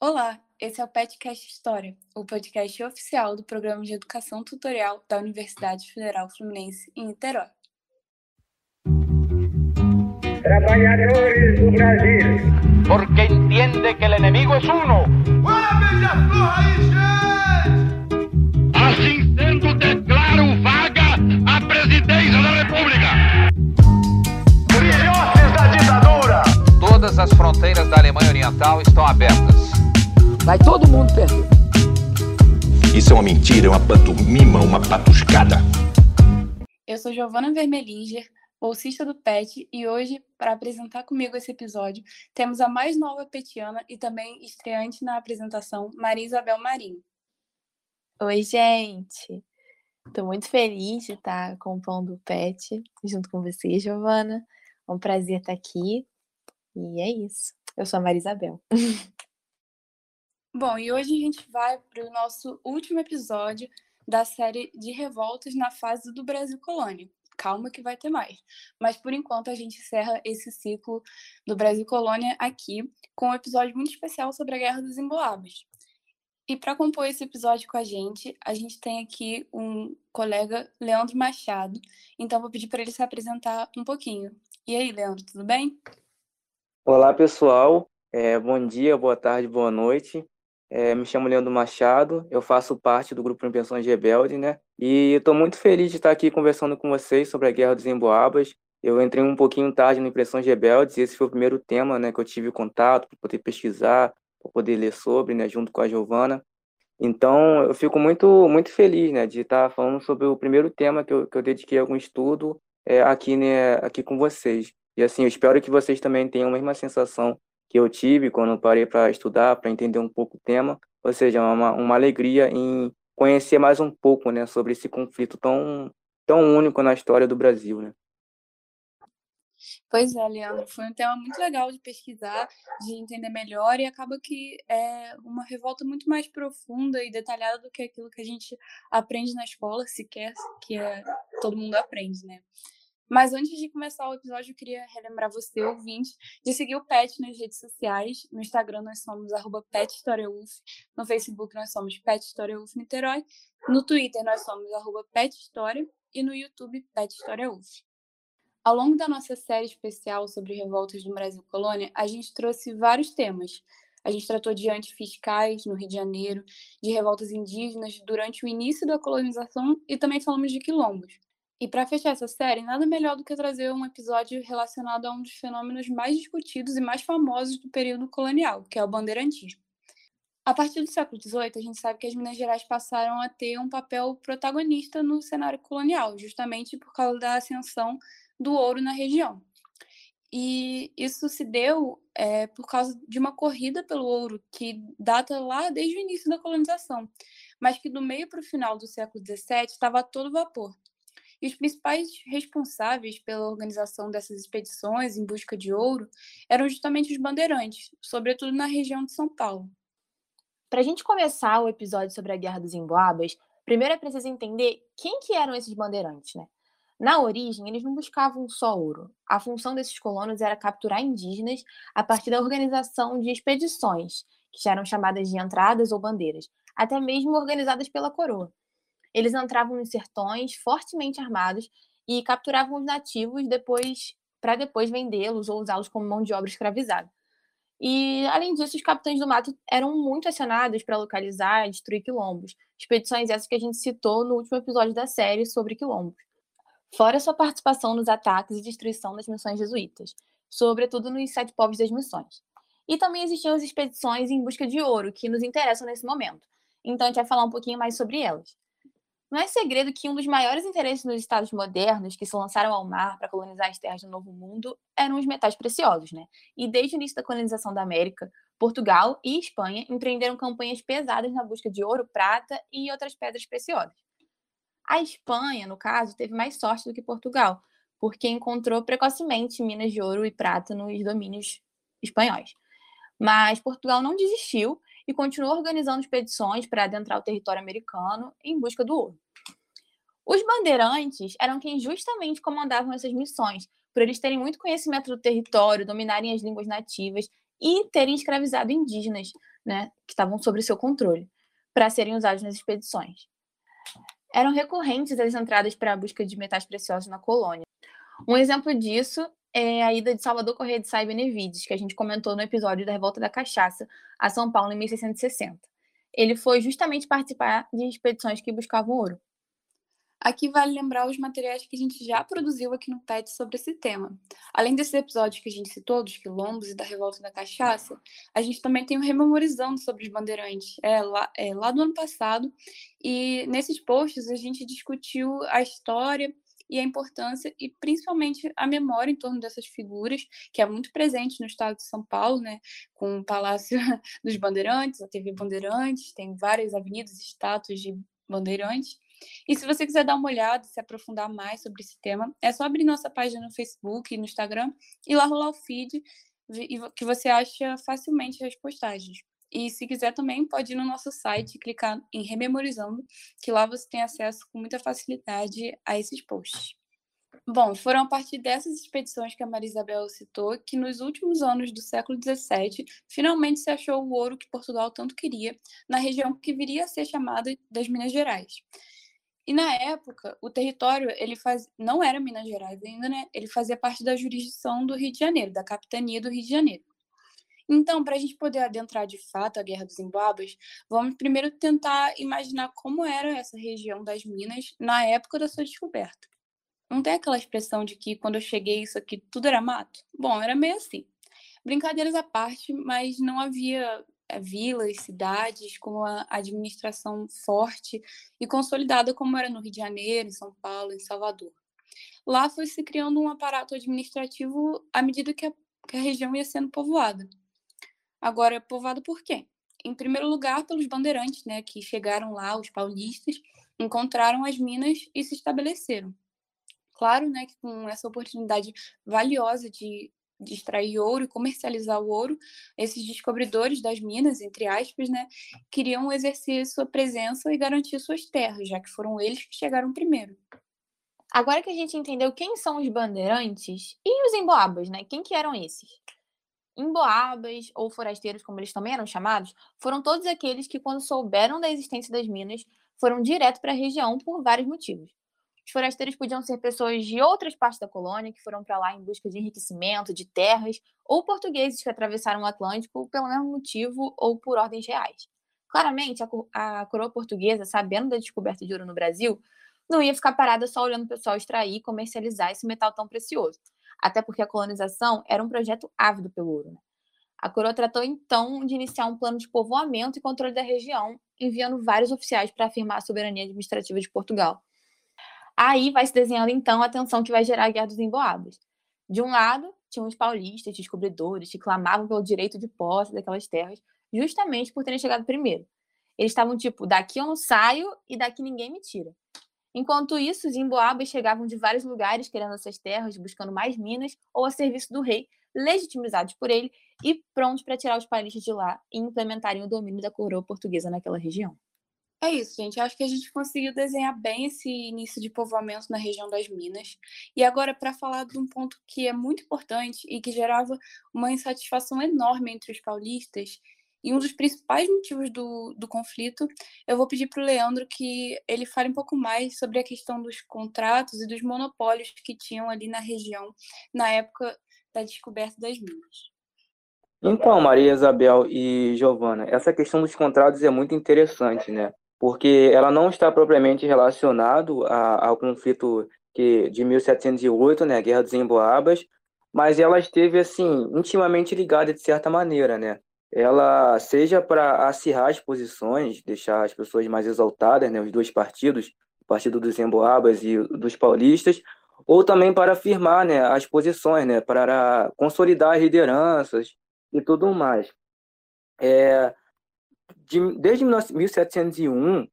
Olá, esse é o Petcast História, o podcast oficial do Programa de Educação Tutorial da Universidade Federal Fluminense em Niterói. Trabalhadores do Brasil. porque entiende que el enemigo es uno. Assim sendo, declaro vaga a presidência da República. Filhotes da ditadura! Todas as fronteiras da Alemanha Oriental estão abertas. Vai todo mundo perder. Isso é uma mentira, é uma pantomima, uma patuscada. Eu sou Giovana Vermelinger, bolsista do PET, e hoje, para apresentar comigo esse episódio, temos a mais nova petiana e também estreante na apresentação, Maria Isabel Marinho. Oi, gente! Estou muito feliz de estar compondo o PET junto com você, Giovana. É um prazer estar aqui. E é isso. Eu sou a Maria Isabel. Bom, e hoje a gente vai para o nosso último episódio da série de revoltas na fase do Brasil Colônia. Calma que vai ter mais. Mas por enquanto a gente encerra esse ciclo do Brasil Colônia aqui com um episódio muito especial sobre a Guerra dos Emboabas. E para compor esse episódio com a gente, a gente tem aqui um colega, Leandro Machado. Então vou pedir para ele se apresentar um pouquinho. E aí, Leandro, tudo bem? Olá, pessoal. É, bom dia, boa tarde, boa noite. É, me chamo Leandro Machado, eu faço parte do grupo Impressões Rebelde, né? E estou muito feliz de estar aqui conversando com vocês sobre a Guerra dos Emboabas. Eu entrei um pouquinho tarde no Impressões Rebeldes e esse foi o primeiro tema, né, que eu tive contato para poder pesquisar, para poder ler sobre, né, junto com a Giovana. Então, eu fico muito muito feliz, né, de estar falando sobre o primeiro tema que eu, que eu dediquei algum estudo é, aqui, né, aqui com vocês. E assim, eu espero que vocês também tenham a mesma sensação que eu tive quando parei para estudar, para entender um pouco o tema, ou seja, uma, uma alegria em conhecer mais um pouco, né, sobre esse conflito tão tão único na história do Brasil, né? Pois é, Leandro, foi um tema muito legal de pesquisar, de entender melhor, e acaba que é uma revolta muito mais profunda e detalhada do que aquilo que a gente aprende na escola, sequer que é, todo mundo aprende, né? Mas antes de começar o episódio, eu queria relembrar você, ouvinte, de seguir o PET nas redes sociais. No Instagram nós somos PetHistoriaUF, no Facebook nós somos Pet História Niterói, no Twitter nós somos arroba Pet História e no YouTube Pet História. Ao longo da nossa série especial sobre revoltas do Brasil Colônia, a gente trouxe vários temas. A gente tratou de antifiscais no Rio de Janeiro, de revoltas indígenas durante o início da colonização e também falamos de quilombos. E para fechar essa série, nada melhor do que trazer um episódio relacionado a um dos fenômenos mais discutidos e mais famosos do período colonial, que é o bandeirantismo. A partir do século XVIII, a gente sabe que as Minas Gerais passaram a ter um papel protagonista no cenário colonial, justamente por causa da ascensão do ouro na região. E isso se deu é, por causa de uma corrida pelo ouro que data lá desde o início da colonização, mas que do meio para o final do século XVII estava a todo vapor. E os principais responsáveis pela organização dessas expedições em busca de ouro eram justamente os bandeirantes, sobretudo na região de São Paulo. Para a gente começar o episódio sobre a Guerra dos Emboabas, primeiro é preciso entender quem que eram esses bandeirantes, né? Na origem, eles não buscavam só ouro. A função desses colonos era capturar indígenas a partir da organização de expedições, que eram chamadas de entradas ou bandeiras, até mesmo organizadas pela coroa. Eles entravam nos sertões fortemente armados e capturavam os nativos depois para depois vendê-los ou usá-los como mão de obra escravizada. E, além disso, os capitães do mato eram muito acionados para localizar e destruir quilombos, expedições essas que a gente citou no último episódio da série sobre quilombos. Fora sua participação nos ataques e destruição das missões jesuítas, sobretudo nos sete povos das missões. E também existiam as expedições em busca de ouro, que nos interessam nesse momento. Então, a gente vai falar um pouquinho mais sobre elas. Não é segredo que um dos maiores interesses dos estados modernos que se lançaram ao mar para colonizar as terras do Novo Mundo eram os metais preciosos, né? E desde o início da colonização da América, Portugal e Espanha empreenderam campanhas pesadas na busca de ouro, prata e outras pedras preciosas. A Espanha, no caso, teve mais sorte do que Portugal, porque encontrou precocemente minas de ouro e prata nos domínios espanhóis. Mas Portugal não desistiu e continuou organizando expedições para adentrar o território americano em busca do ouro. Os bandeirantes eram quem justamente comandavam essas missões, por eles terem muito conhecimento do território, dominarem as línguas nativas e terem escravizado indígenas né, que estavam sob seu controle, para serem usados nas expedições. Eram recorrentes as entradas para a busca de metais preciosos na colônia. Um exemplo disso é a ida de Salvador Correia de Sá e Benevides, que a gente comentou no episódio da Revolta da Cachaça, a São Paulo, em 1660. Ele foi justamente participar de expedições que buscavam ouro. Aqui vale lembrar os materiais que a gente já produziu aqui no PET sobre esse tema. Além desses episódios que a gente citou, dos quilombos e da revolta da cachaça, a gente também tem o Rememorizando sobre os bandeirantes, é, lá, é, lá do ano passado. E nesses posts a gente discutiu a história e a importância e principalmente a memória em torno dessas figuras, que é muito presente no estado de São Paulo, né, com o Palácio dos Bandeirantes, a TV Bandeirantes, tem várias avenidas e estátuas de bandeirantes. E se você quiser dar uma olhada, se aprofundar mais sobre esse tema, é só abrir nossa página no Facebook e no Instagram e lá rolar o feed que você acha facilmente as postagens. E se quiser também, pode ir no nosso site clicar em Rememorizando, que lá você tem acesso com muita facilidade a esses posts. Bom, foram a partir dessas expedições que a Maria Isabel citou que nos últimos anos do século XVII finalmente se achou o ouro que Portugal tanto queria na região que viria a ser chamada das Minas Gerais. E na época, o território ele faz... não era Minas Gerais ainda, né? Ele fazia parte da jurisdição do Rio de Janeiro, da capitania do Rio de Janeiro. Então, para a gente poder adentrar de fato a Guerra dos Zimbábues, vamos primeiro tentar imaginar como era essa região das Minas na época da sua descoberta. Não tem aquela expressão de que quando eu cheguei isso aqui tudo era mato? Bom, era meio assim. Brincadeiras à parte, mas não havia é, vilas, cidades com uma administração forte e consolidada como era no Rio de Janeiro, em São Paulo, em Salvador. Lá foi se criando um aparato administrativo à medida que a, que a região ia sendo povoada. Agora, povoada por quem? Em primeiro lugar, pelos bandeirantes, né, que chegaram lá, os paulistas, encontraram as minas e se estabeleceram. Claro, né, que com essa oportunidade valiosa de de extrair ouro e comercializar o ouro, esses descobridores das minas, entre aspas, né, queriam exercer sua presença e garantir suas terras, já que foram eles que chegaram primeiro. Agora que a gente entendeu quem são os bandeirantes e os emboabas, né? Quem que eram esses? Emboabas, ou forasteiros, como eles também eram chamados, foram todos aqueles que, quando souberam da existência das minas, foram direto para a região por vários motivos. Os forasteiros podiam ser pessoas de outras partes da colônia que foram para lá em busca de enriquecimento, de terras, ou portugueses que atravessaram o Atlântico pelo mesmo motivo ou por ordens reais. Claramente, a, coroa portuguesa, sabendo da descoberta de ouro no Brasil, não ia ficar parada só olhando o pessoal extrair e comercializar esse metal tão precioso. Até porque a colonização era um projeto ávido pelo ouro. Né? A coroa tratou então de iniciar um plano de povoamento e controle da região, enviando vários oficiais para afirmar a soberania administrativa de Portugal Aí vai se desenhando, então, a tensão que vai gerar a Guerra dos Emboabas. De um lado, tinham os paulistas, descobridores, que clamavam pelo direito de posse daquelas terras, justamente por terem chegado primeiro. Eles estavam tipo, daqui eu não saio e daqui ninguém me tira. Enquanto isso, os emboabas chegavam de vários lugares querendo essas terras, buscando mais minas ou a serviço do rei, legitimizados por ele e prontos para tirar os paulistas de lá e implementarem o domínio da coroa portuguesa naquela região. É isso, gente. Acho que a gente conseguiu desenhar bem esse início de povoamento na região das Minas. E agora, para falar de um ponto que é muito importante e que gerava uma insatisfação enorme entre os paulistas, e um dos principais motivos do, do conflito, eu vou pedir para o Leandro que ele fale um pouco mais sobre a questão dos contratos e dos monopólios que tinham ali na região na época da descoberta das minas. Então, Maria Isabel e Giovana, essa questão dos contratos é muito interessante, né? porque ela não está propriamente relacionado ao conflito que, de 1708, né, a Guerra dos Emboabas, mas ela esteve assim intimamente ligada de certa maneira, né? Ela seja para acirrar as posições, deixar as pessoas mais exaltadas, né, os dois partidos, o partido dos Emboabas e dos paulistas, ou também para afirmar, né, as posições, né, para consolidar as lideranças e tudo mais. É, de, desde 1701,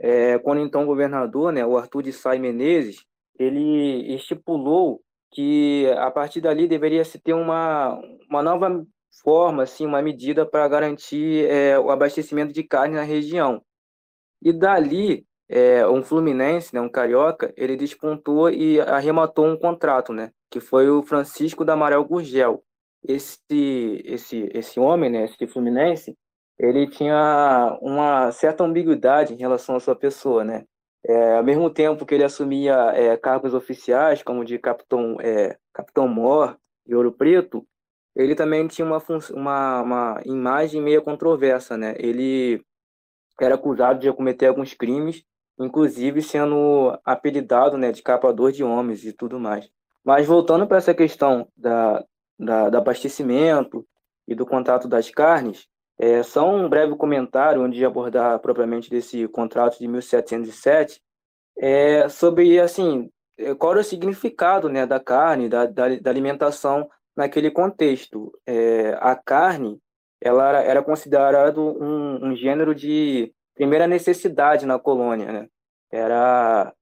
é, quando então governador, né, o Arthur de Sá Menezes, ele estipulou que a partir dali deveria se ter uma, uma nova forma, assim, uma medida para garantir é, o abastecimento de carne na região. E dali, é, um fluminense, né, um carioca, ele despontou e arrematou um contrato, né, que foi o Francisco da Amaral Gurgel. Esse, esse, esse homem, né, esse fluminense, ele tinha uma certa ambiguidade em relação à sua pessoa, né? É, ao mesmo tempo que ele assumia é, cargos oficiais, como de capitão, é, capitão Mor e Ouro Preto, ele também tinha uma, uma, uma imagem meio controversa, né? Ele era acusado de cometer alguns crimes, inclusive sendo apelidado né, de capador de homens e tudo mais. Mas voltando para essa questão da, da, do abastecimento e do contrato das carnes, é, só um breve comentário antes de abordar propriamente desse contrato de 1707, é, sobre assim é, qual era o significado né, da carne, da, da, da alimentação naquele contexto. É, a carne ela era, era considerado um, um, gênero de primeira necessidade na colônia, né? Era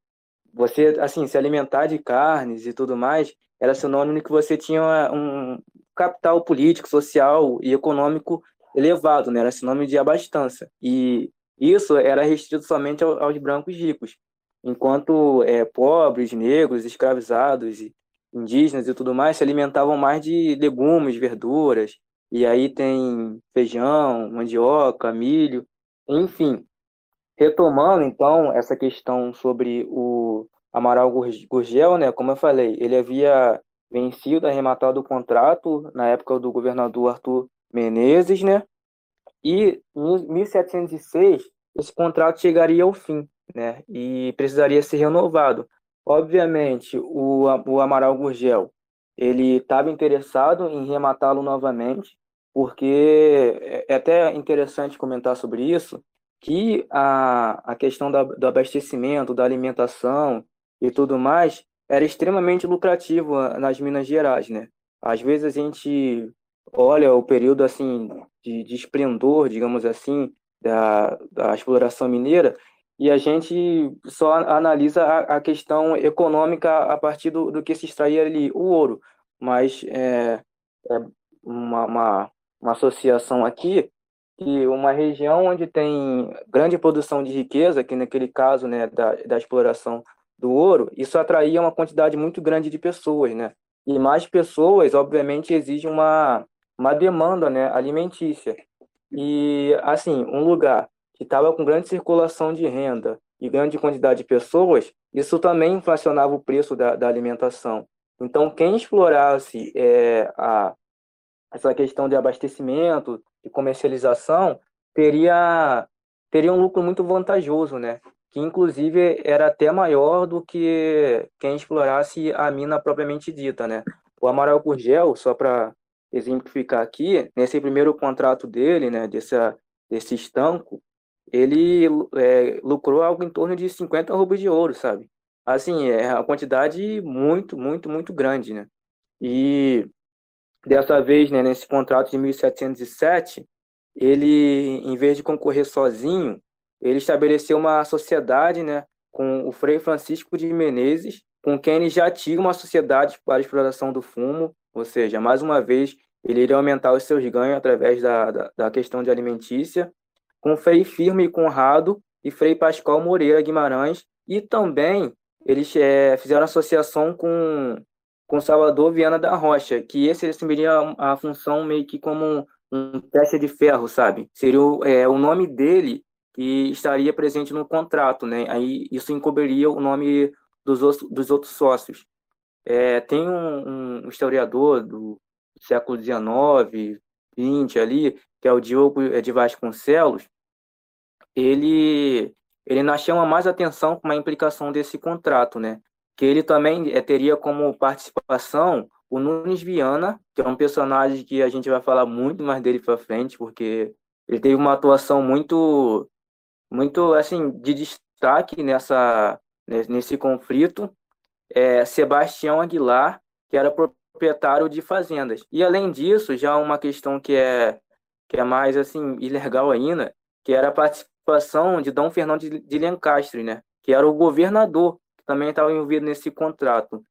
você assim se alimentar de carnes e tudo mais era sinônimo que você tinha um capital político, social e econômico elevado, né? Era sinônimo de abastança. E isso era restrito somente aos brancos ricos, enquanto é, pobres, negros, escravizados e indígenas e tudo mais se alimentavam mais de legumes, verduras, e aí tem feijão, mandioca, milho, enfim. Retomando, então, essa questão sobre o Amaral Gurgel, né, como eu falei, ele havia vencido, arrematado o contrato na época do governador Arthur Menezes, né, e em 1706 esse contrato chegaria ao fim, né, e precisaria ser renovado. Obviamente, o, o Amaral Gurgel, ele estava interessado em rematá-lo novamente, porque é, é até interessante comentar sobre isso, que a, a questão da, do abastecimento, da alimentação e tudo mais era extremamente lucrativo nas Minas Gerais, né? Às vezes a gente olha o período assim de, de esplendor, digamos assim, da, da exploração mineira e a gente só analisa a, a questão econômica a partir do, do, que se extraía ali, o ouro. Mas é, é uma, uma, uma associação aqui que uma região onde tem grande produção de riqueza, que naquele caso né, da, da exploração do ouro, isso atraía uma quantidade muito grande de pessoas, né? E mais pessoas, obviamente, exige uma, uma demanda né, alimentícia. E, assim, um lugar que estava com grande circulação de renda e grande quantidade de pessoas, isso também inflacionava o preço da, da alimentação. Então, quem explorasse é, a, essa questão de abastecimento, de comercialização, teria, teria um lucro muito vantajoso, né? que inclusive era até maior do que quem explorasse a mina propriamente dita. Né? O Amaral Gurgel, só para exemplificar aqui, nesse primeiro contrato dele, né, desse, desse estanco, ele é, lucrou algo em torno de 50 rublos de ouro, sabe? Assim, é uma quantidade muito, muito, muito grande, né? E dessa vez, né, nesse contrato de 1707, ele, em vez de concorrer sozinho, ele estabeleceu uma sociedade, né, com o Frei Francisco de Menezes, com quem ele já tinha uma sociedade para a exploração do fumo, ou seja, mais uma vez, ele iria aumentar os seus ganhos através da, da, da questão de alimentícia, com Frei Firme Conrado e Frei Pascoal Moreira Guimarães, e também eles é, fizeram associação com, com Salvador Viana da Rocha, que esse assumiria a, a função meio que como um, teste de ferro, sabe? Seria o, é, o nome dele que estaria presente no contrato, né? Aí isso encobriria o nome dos, outros, dos outros sócios. É, tem um, um historiador do século XIX, XX ali, que é o Diogo de Vasconcelos, ele, ele não chama mais atenção com a implicação desse contrato, né? Que ele também é, teria como participação o Nunes Viana, que é um personagem que a gente vai falar muito mais dele para frente, porque ele teve uma atuação muito, muito assim de destaque nessa nesse conflito. É, Sebastião Aguilar, que era proprietário de fazendas. E além disso, já uma questão que é que é mais assim ilegal ainda, que era a participação de Dom Fernando de Lencastre, né? Que era o governador que também estava envolvido nesse contrato.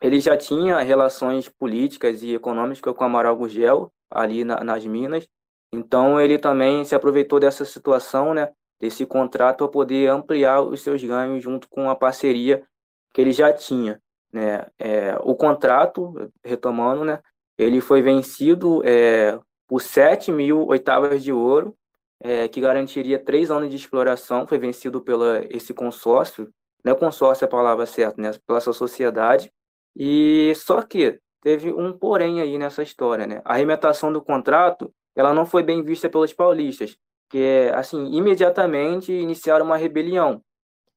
Ele já tinha relações políticas e econômicas com Amaral Gugel ali na, nas Minas. Então ele também se aproveitou dessa situação, né? Desse contrato para poder ampliar os seus ganhos junto com a parceria que ele já tinha. Né? É, o contrato, retomando, né, ele foi vencido é, por 7 mil oitavas de ouro, é, que garantiria três anos de exploração, foi vencido pela esse consórcio, não é consórcio é a palavra certa, né, pela sua sociedade, e só que teve um porém aí nessa história, né, a arremetação do contrato, ela não foi bem vista pelos paulistas, que é, assim, imediatamente iniciaram uma rebelião,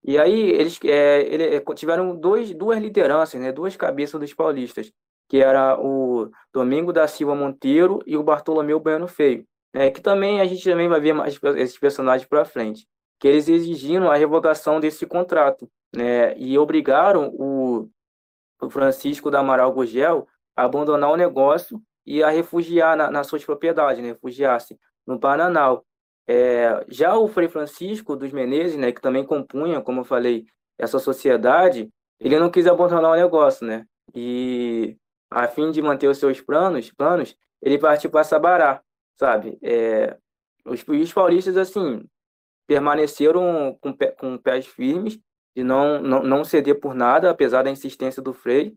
e aí eles é, ele, é, tiveram dois, duas lideranças, né, duas cabeças dos paulistas, que era o Domingo da Silva Monteiro e o Bartolomeu Bueno Feio é, que também a gente também vai ver mais esses personagens para frente, que eles exigiram a revogação desse contrato, né, e obrigaram o, o Francisco da Amaral Gugel a abandonar o negócio e a refugiar na, nas suas propriedades, né, refugiar-se no Pananal. É, já o Frei Francisco dos Menezes, né, que também compunha, como eu falei, essa sociedade, ele não quis abandonar o negócio, né, e a fim de manter os seus planos, planos ele partiu para Sabará, sabe? É, os, os paulistas, assim, permaneceram com, com pés firmes e não, não, não ceder por nada, apesar da insistência do Frei.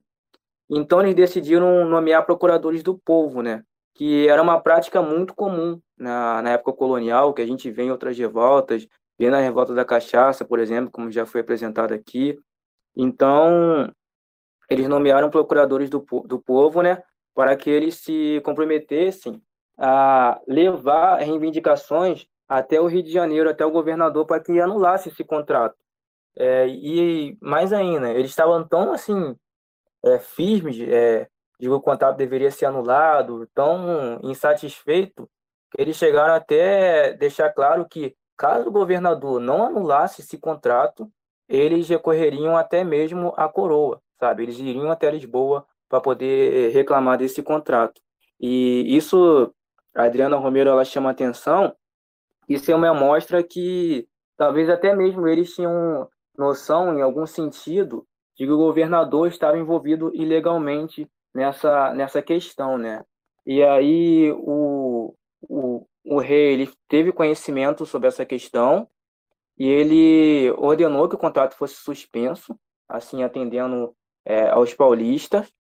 Então, eles decidiram nomear procuradores do povo, né? Que era uma prática muito comum na, na época colonial, que a gente vê em outras revoltas, vê na revolta da cachaça, por exemplo, como já foi apresentado aqui. Então, eles nomearam procuradores do, do povo, né? Para que eles se comprometessem a levar reivindicações até o Rio de Janeiro, até o governador, para que anulasse esse contrato. É, e mais ainda, eles estavam tão assim é, firmes é, de que o contrato deveria ser anulado, tão insatisfeito, que eles chegaram até deixar claro que caso o governador não anulasse esse contrato, eles recorreriam até mesmo à coroa, sabe? Eles iriam até Lisboa para poder reclamar desse contrato. E isso a Adriana Romero ela chama atenção, isso é uma amostra que talvez até mesmo eles tinham noção, em algum sentido, de que o governador estava envolvido ilegalmente nessa, nessa questão, né? E aí o, o, o rei ele teve conhecimento sobre essa questão e ele ordenou que o contrato fosse suspenso, assim, atendendo é, aos paulistas.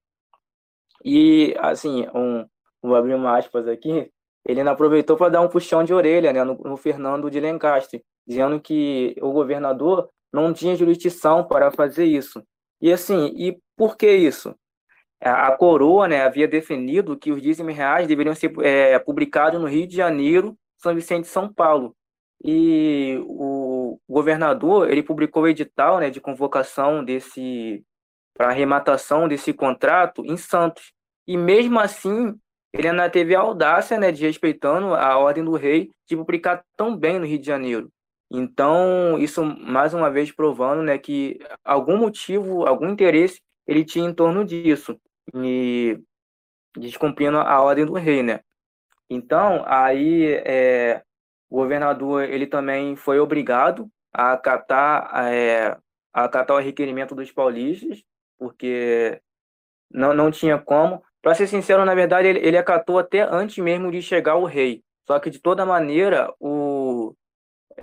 E, assim, um, vou abrir uma aspas aqui, ele não aproveitou para dar um puxão de orelha né, no, no, Fernando de Lencastre, dizendo que o governador não tinha jurisdição para fazer isso. E assim, e por que isso? A, coroa né, havia definido que os dízimos reais deveriam ser é, publicados no Rio de Janeiro, São Vicente e São Paulo. E o governador ele publicou o edital né, de convocação desse para arrematação desse contrato em Santos. E mesmo assim, ele ainda teve a audácia, né, de respeitando a ordem do rei, de publicar tão bem no Rio de Janeiro. Então, isso mais uma vez provando, né, que algum motivo, algum interesse ele tinha em torno disso, e descumprindo a ordem do rei, né. Então, aí é, o governador ele também foi obrigado a acatar, é, a acatar o requerimento dos paulistas, porque não, não tinha como. Para ser sincero, na verdade, ele, ele acatou até antes mesmo de chegar o rei. Só que, de toda maneira, o,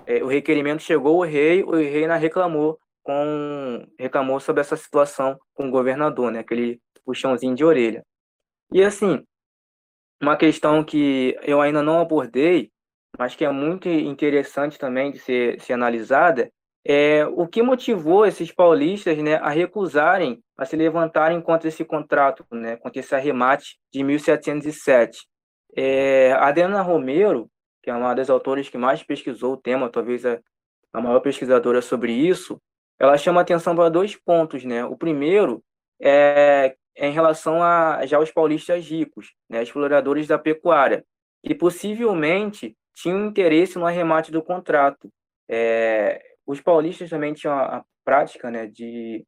é, o requerimento chegou ao rei, o rei ainda reclamou, com, reclamou sobre essa situação com o governador, né? aquele puxãozinho de orelha. E, assim, uma questão que eu ainda não abordei, mas que é muito interessante também de ser, ser analisada, é, o que motivou esses paulistas né, a recusarem, a se levantarem contra esse contrato, né, contra esse arremate de 1707? É, Adriana Romero, que é uma das autoras que mais pesquisou o tema, talvez a, a maior pesquisadora sobre isso, ela chama atenção para dois pontos. Né? O primeiro é, é em relação a já os paulistas ricos, né, exploradores da pecuária, que possivelmente tinham interesse no arremate do contrato. É, os paulistas também tinham a, a prática né, de,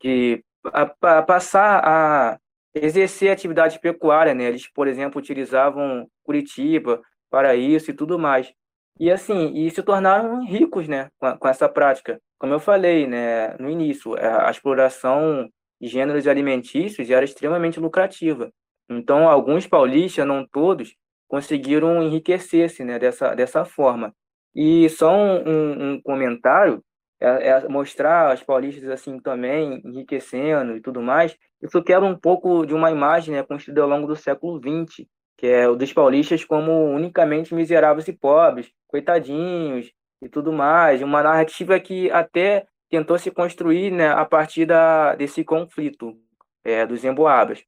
de a, a passar a exercer atividade pecuária, né? Eles, por exemplo, utilizavam Curitiba para isso e tudo mais. E assim, e se tornaram ricos, né, com, com essa prática. Como eu falei, né, no início, a, a exploração de gêneros alimentícios era extremamente lucrativa. Então, alguns paulistas, não todos, conseguiram enriquecer-se, né, dessa dessa forma. E só um, um, um comentário, é, é, mostrar as paulistas assim também enriquecendo e tudo mais, isso quebra um pouco de uma imagem né, construída ao longo do século XX, que é o dos paulistas como unicamente miseráveis e pobres, coitadinhos e tudo mais, uma narrativa que até tentou se construir né, a partir da, desse conflito é, dos emboabas.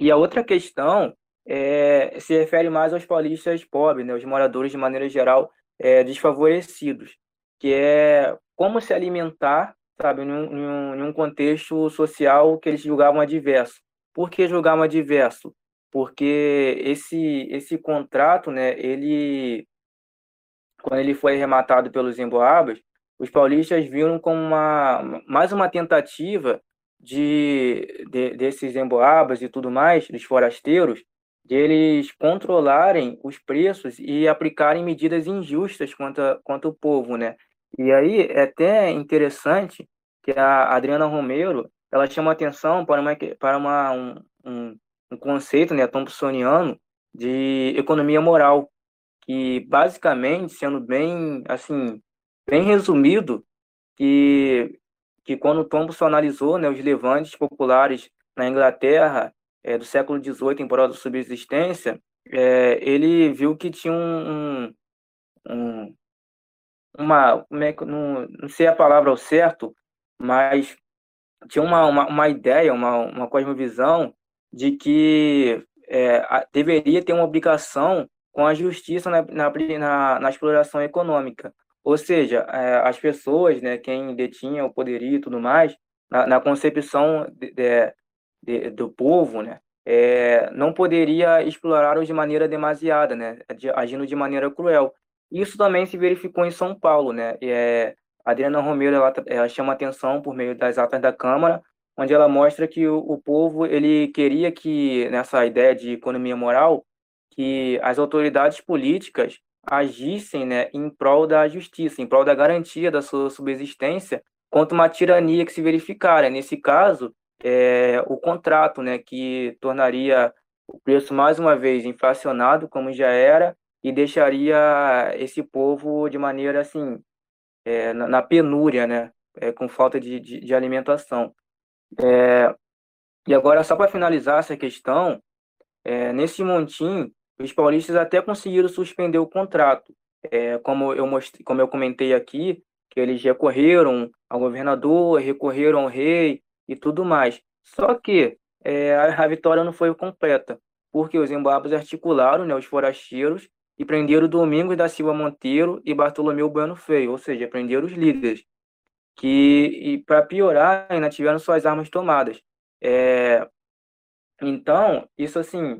E a outra questão é, se refere mais aos paulistas pobres, né, os moradores de maneira geral é, desfavorecidos, que é como se alimentar, sabe, em um, contexto social que eles julgavam adverso. Por que julgavam adverso? Porque esse esse contrato, né, ele quando ele foi arrematado pelos emboabas, os paulistas viram como uma mais uma tentativa de, de desses emboabas e tudo mais, dos forasteiros, de eles controlarem os preços e aplicarem medidas injustas contra, contra o povo, né? E aí é até interessante que a Adriana Romero ela chama atenção para uma para uma, um, um, um conceito, né, thompsoniano de economia moral, que basicamente, sendo bem assim, bem resumido, que que quando Thompson analisou, né, os levantes populares na Inglaterra é, do século XVIII, em prol da subsistência, é, ele viu que tinha um, um, um uma, é que, não, não sei a palavra ao certo, mas tinha uma, uma, uma ideia, uma, uma cosmovisão de que é, a, deveria ter uma obrigação com a justiça na, na, na, na exploração econômica. Ou seja, é, as pessoas, né, quem detinha o poderio e tudo mais, na, na concepção de, de, de, do povo, né, é, não poderia explorá-los de maneira demasiada, né, agindo de maneira cruel. Isso também se verificou em São Paulo, né, é, a Adriana Romero ela, ela chama atenção por meio das atas da Câmara, onde ela mostra que o, o povo ele queria que nessa ideia de economia moral que as autoridades políticas agissem né, em prol da justiça, em prol da garantia da sua subsistência contra uma tirania que se verificara. Nesse caso, é, o contrato, né, que tornaria o preço mais uma vez inflacionado, como já era, e deixaria esse povo de maneira assim é, na, na, penúria, né, é, com falta de, de, de alimentação. É, e agora, só para finalizar essa questão, é, nesse montinho, os paulistas até conseguiram suspender o contrato, é, como eu mostrei, como eu comentei aqui, que eles recorreram ao governador, recorreram ao rei, e tudo mais. Só que é, a, a, vitória não foi completa, porque os embabos articularam né, os forasteiros e prenderam Domingos da Silva Monteiro e Bartolomeu Bueno Feio, ou seja, prenderam os líderes, que, para piorar, ainda tiveram suas armas tomadas. É, então, isso, assim,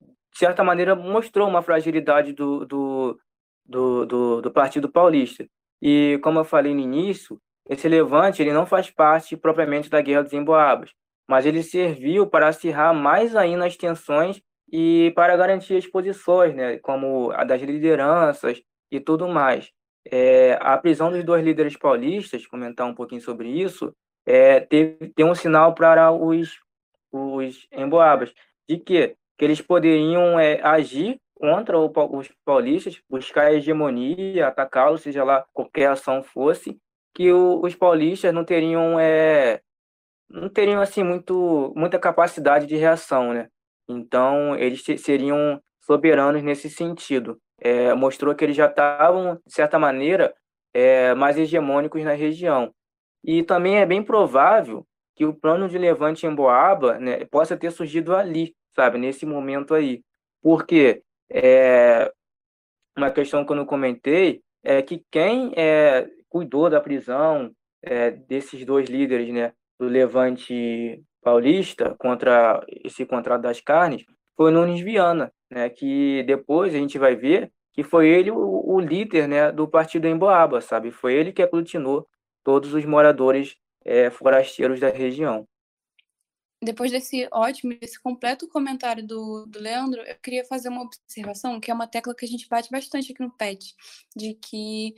de certa maneira, mostrou uma fragilidade do, do, do, do, do Partido Paulista. E, como eu falei no início, esse levante ele não faz parte propriamente da Guerra dos Emboabas, mas ele serviu para acirrar mais ainda as tensões e para garantir as posições, né, como a das lideranças e tudo mais. É, a prisão dos dois líderes paulistas, comentar um pouquinho sobre isso, é, teve, um sinal para os, os emboabas, de que, que eles poderiam é, agir contra o, os paulistas, buscar a hegemonia, atacá-los, seja lá qualquer ação fosse, que o, os paulistas não teriam é, não teriam assim muito muita capacidade de reação, né? Então eles seriam soberanos nesse sentido. É, mostrou que eles já estavam de certa maneira é, mais hegemônicos na região. E também é bem provável que o plano de levante em Boaba né, possa ter surgido ali, sabe, nesse momento aí. Porque é, uma questão que eu não comentei é que quem é, cuidou da prisão é, desses dois líderes, né, do Levante Paulista contra esse contrato das carnes, foi Nunes Viana, né, que depois a gente vai ver que foi ele o, o líder, né, do partido Emboaba, sabe? Foi ele que aglutinou todos os moradores é, forasteiros da região. Depois desse ótimo, desse completo comentário do, do Leandro, eu queria fazer uma observação, que é uma tecla que a gente bate bastante aqui no PET, de que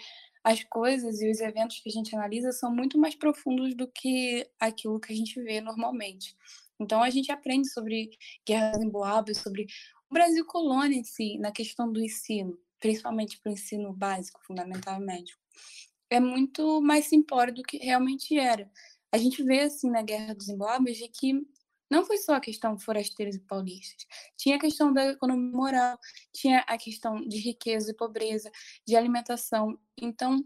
as coisas e os eventos que a gente analisa são muito mais profundos do que aquilo que a gente vê normalmente. Então a gente aprende sobre guerras em Boab, sobre o Brasil colônia em si, na questão do ensino, principalmente para o ensino básico, fundamental e médio. É muito mais simplório do que realmente era. A gente vê assim na Guerra dos Emboabas de que não foi só a questão forasteiros e paulistas. Tinha a questão da economia moral, tinha a questão de riqueza e pobreza, de alimentação. Então,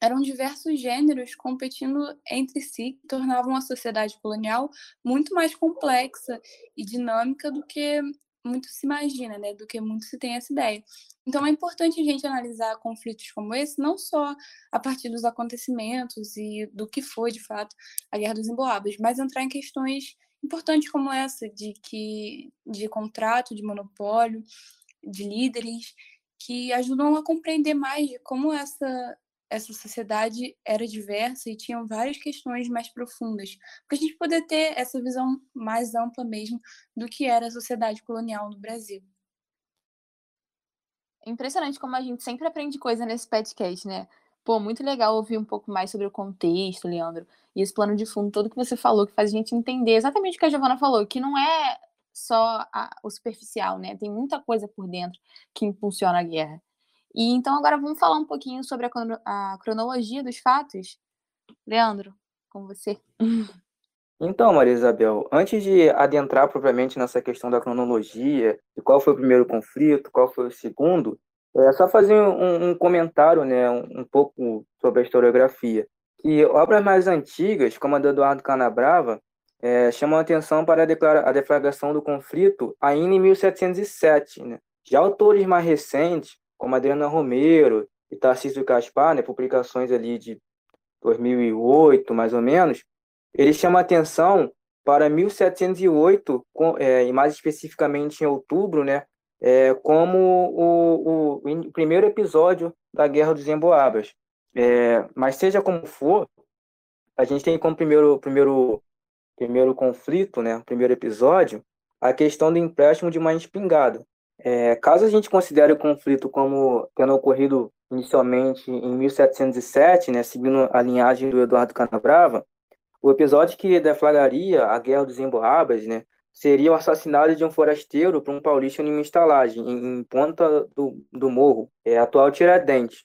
eram diversos gêneros competindo entre si, que tornavam a sociedade colonial muito mais complexa e dinâmica do que muito se imagina, né, do que muito se tem essa ideia. Então é importante a gente analisar conflitos como esse, não só a partir dos acontecimentos e do que foi de fato a Guerra dos Emboabas, mas entrar em questões importantes como essa de que de contrato, de monopólio, de líderes que ajudam a compreender mais de como essa essa sociedade era diversa e tinham várias questões mais profundas, para a gente poder ter essa visão mais ampla mesmo do que era a sociedade colonial no Brasil. Impressionante como a gente sempre aprende coisa nesse podcast, né? Pô, muito legal ouvir um pouco mais sobre o contexto, Leandro, e esse plano de fundo todo que você falou, que faz a gente entender exatamente o que a Giovana falou, que não é só a, o superficial, né? Tem muita coisa por dentro que impulsiona a guerra. E então agora vamos falar um pouquinho sobre a, a cronologia dos fatos. Leandro, com você. Então, Maria Isabel, antes de adentrar propriamente nessa questão da cronologia, de qual foi o primeiro conflito, qual foi o segundo, é só fazer um, um comentário, né, um, um, pouco sobre a historiografia. Que obras mais antigas, como a do Eduardo Canabrava, é, chamam a atenção para a, declara a deflagração do conflito ainda em 1707. Né? Já autores mais recentes, como Adriana Romero e Tarcísio Caspar, né, publicações ali de 2008, mais ou menos, ele chama atenção para 1708, é, e mais especificamente em outubro, né, é, como o, o, o, primeiro episódio da Guerra dos Emboabas. É, mas seja como for, a gente tem como primeiro, primeiro, primeiro conflito, né, primeiro episódio, a questão do empréstimo de uma espingarda. É, caso a gente considere o conflito como tendo ocorrido inicialmente em 1707, né, seguindo a linhagem do Eduardo Canabrava, o episódio que deflagraria a Guerra dos Emboabas né, seria o assassinato de um forasteiro por um paulista em uma estalagem, em, em Ponta do, do Morro, é, atual Tiradentes.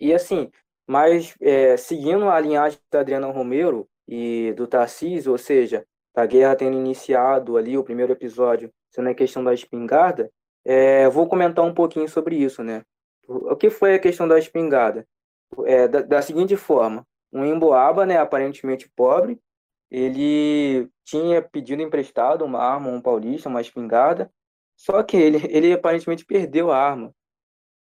E assim, mas é, seguindo a linhagem da Adriana Romero e do Tarcísio, ou seja, da guerra tendo iniciado ali o primeiro episódio sendo a questão da espingarda, é, vou comentar um pouquinho sobre isso, né? O que foi a questão da espingarda? É, da, da seguinte forma, um emboaba, né, aparentemente pobre, ele tinha pedido emprestado uma arma, um paulista, uma espingarda, só que ele, ele aparentemente perdeu a arma.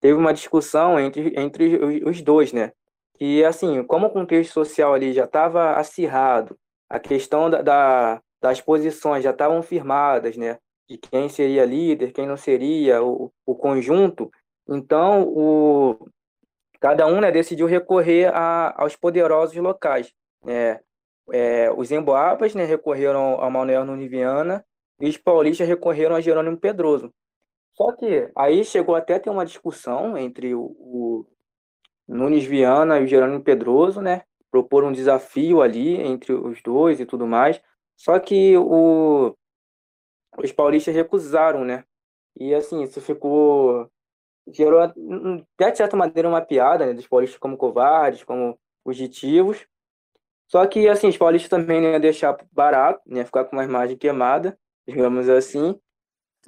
Teve uma discussão entre, entre os dois, né? E assim, como o contexto social ali já estava acirrado, a questão da, da, das posições já estavam firmadas, né? de quem seria líder, quem não seria, o, o conjunto. Então, o, cada um né, decidiu recorrer a, aos poderosos locais. Né? É, os emboabas né, recorreram a Manuel Nunes Viana e os paulistas recorreram a Jerônimo Pedroso. Só que aí chegou até a ter uma discussão entre o, o Nunes Viana e o Jerônimo Pedroso, né? Propor um desafio ali entre os dois e tudo mais. Só que o, os paulistas recusaram, né? E assim, isso ficou. gerou, até de certa maneira, uma piada, né? Dos paulistas como covardes, como fugitivos. Só que, assim, os paulistas também não iam deixar barato, né? Ia ficar com uma imagem queimada, digamos assim.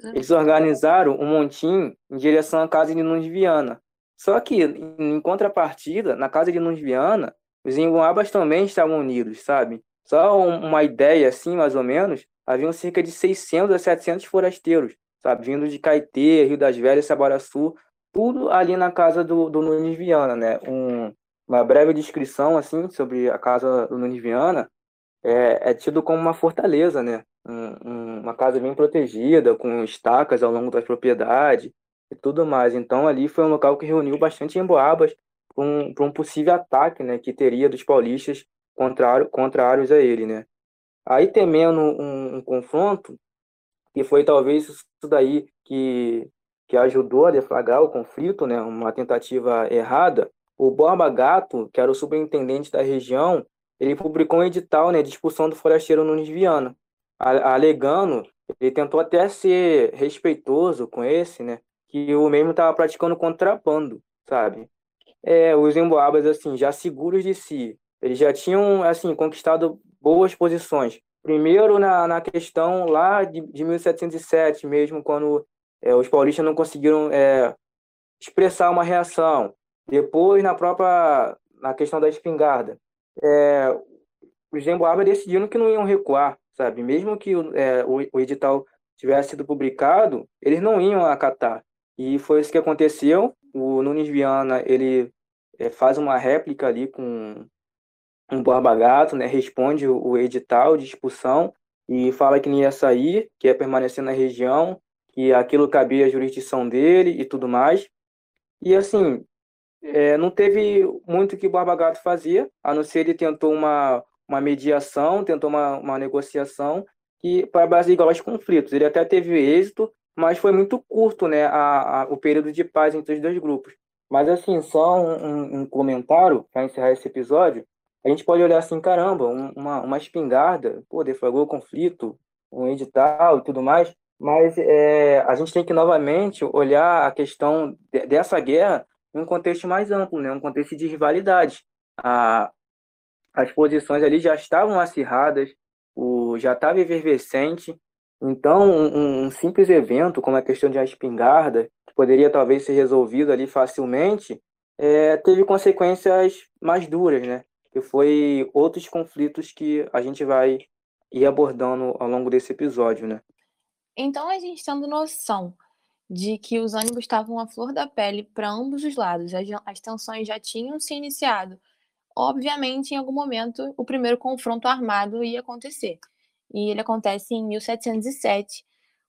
Eles organizaram um montinho em direção à casa de Nunes Viana. Só que, em contrapartida, na casa de Nunes Viana, os Inguabas também estavam unidos, sabe? Só uma ideia, assim, mais ou menos, haviam cerca de 600 a 700 forasteiros, sabe, vindo de Caetê, Rio das Velhas, Sabaraçu, tudo ali na casa do, do Nunes Viana, né? Um, uma breve descrição, assim, sobre a casa do Nunes Viana, é, é tido como uma fortaleza, né? Um, um, uma casa bem protegida, com estacas ao longo das propriedades e tudo mais. Então, ali foi um local que reuniu bastante emboabas para um, um possível ataque, né, que teria dos paulistas contrário, contrários a ele, né? Aí temendo um, um confronto, que foi talvez isso daí que, que ajudou a deflagrar o conflito, né, uma tentativa errada, o Borba Gato, que era o superintendente da região, ele publicou um edital né, de expulsão do forasteiro Nunes Viana, alegando, ele tentou até ser respeitoso com esse, né, que o mesmo estava praticando contrabando, sabe? É, os emboabas, assim, já seguros de si, eles já tinham, assim, conquistado boas posições Primeiro na, na questão lá de, de 1707 mesmo, quando é, os paulistas não conseguiram é, expressar uma reação. Depois na própria na questão da espingarda, é, os emboabas decidiram que não iam recuar, sabe? Mesmo que é, o, o edital tivesse sido publicado, eles não iam acatar. E foi isso que aconteceu. O Nunes Viana, ele é, faz uma réplica ali com um Borba Gato, né? Responde o, o edital de expulsão e fala que não ia sair, que ia permanecer na região, que aquilo cabia à jurisdição dele e tudo mais. E assim, é, não teve muito que o Borba Gato fazia, a não ser ele tentou uma, uma mediação, tentou uma, uma negociação que para apaziguar os conflitos. Ele até teve êxito, mas foi muito curto né, a, a, o período de paz entre os dois grupos. Mas, assim, só um, um comentário para encerrar esse episódio. A gente pode olhar assim, caramba, uma, uma espingarda, pô, deflagrou o conflito, um edital e tudo mais, mas é, a gente tem que novamente olhar a questão de, dessa guerra em um contexto mais amplo, né? um contexto de rivalidade. A, as posições ali já estavam acirradas, o, já estava efervescente, então um, um, simples evento, como a questão de uma espingarda, que poderia talvez ser resolvido ali facilmente, é, teve consequências mais duras, né? Que foi outros conflitos que a gente vai ir abordando ao longo desse episódio, né? Então a gente tendo noção de que os ânimos estavam à flor da pele para ambos os lados, as, as tensões já tinham se iniciado obviamente, em algum momento, o primeiro confronto armado ia acontecer. E ele acontece em 1707,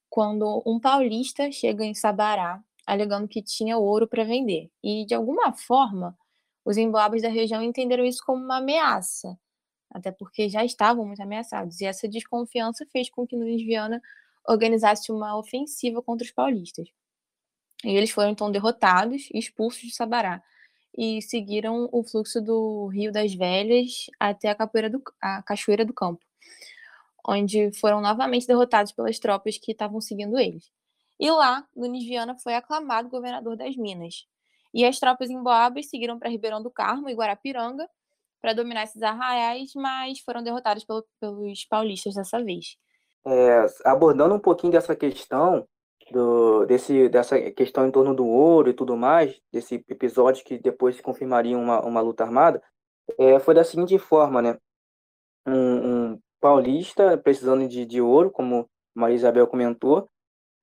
quando um paulista chega em Sabará, alegando que tinha ouro para vender. E, de alguma forma, os emboabas da região entenderam isso como uma ameaça, até porque já estavam muito ameaçados. E essa desconfiança fez com que Nunes Viana organizasse uma ofensiva contra os paulistas. E eles foram então derrotados e expulsos de Sabará e seguiram o fluxo do Rio das Velhas até a, capoeira do, a Cachoeira do Campo, onde foram novamente derrotados pelas tropas que estavam seguindo eles. E lá, Nunes Viana foi aclamado governador das Minas. E as tropas em Boabas seguiram para Ribeirão do Carmo e Guarapiranga para dominar esses arraiais, mas foram derrotados pelo, pelos paulistas dessa vez. É, abordando um pouquinho dessa questão, do, desse, dessa questão em torno do ouro e tudo mais, desse episódio que depois se confirmaria uma, uma luta armada, é, foi da seguinte forma, né? Um, um paulista precisando de, de ouro, como Maria Isabel comentou,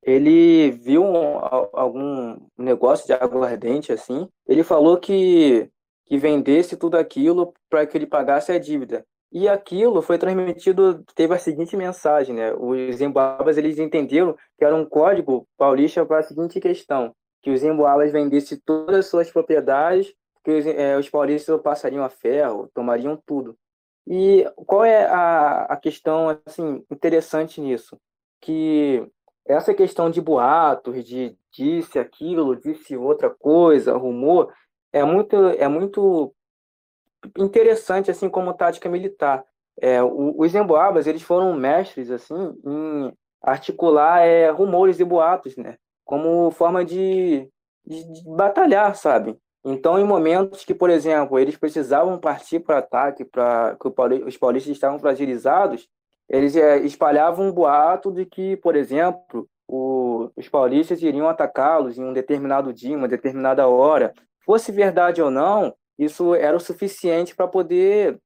ele viu um, algum negócio de aguardente assim, ele falou que, que vendesse tudo aquilo para que ele pagasse a dívida. E aquilo foi transmitido, teve a seguinte mensagem, né? Os emboabas, eles entenderam que era um código paulista para a seguinte questão, que os emboabas vendessem todas as suas propriedades, que os, é, os paulistas passariam a ferro, tomariam tudo. E qual é a, a questão, assim, interessante nisso? Que essa questão de boatos, de disse aquilo, disse outra coisa, rumor, é muito, é muito interessante assim como tática militar. É, os emboabas eles foram mestres assim em articular é, rumores e boatos, né? Como forma de, de, de batalhar, sabe? Então, em momentos que, por exemplo, eles precisavam partir para ataque, para que os paulistas estavam fragilizados, eles é, espalhavam um boato de que, por exemplo, o, os paulistas iriam atacá-los em um determinado dia, uma determinada hora. Fosse verdade ou não, isso era o suficiente para poder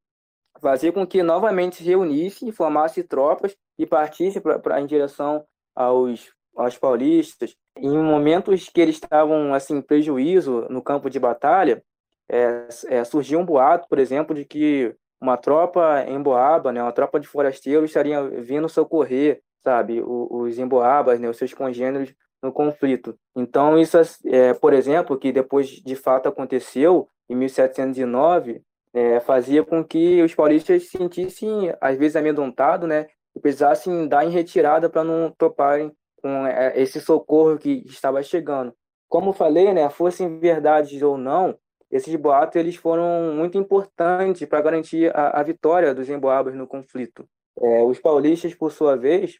fazer com que novamente se reunisse, formasse tropas e partisse pra, em direção aos, aos paulistas. Em momentos que eles estavam assim prejuízo no campo de batalha, é, é, surgiu um boato, por exemplo, de que uma tropa em Boaba, né, uma tropa de forasteiros estaria vindo socorrer, sabe, os, os emboabas, né, os seus congêneros no conflito. Então isso, é, por exemplo, que depois de fato aconteceu, em 1709, é, fazia com que os paulistas se sentissem, às vezes, amedrontados, né? E precisassem dar em retirada para não toparem com é, esse socorro que estava chegando. Como falei, né, fossem verdades ou não, esses boatos eles foram muito importantes para garantir a, a, vitória dos emboabas no conflito. É, os paulistas, por sua vez,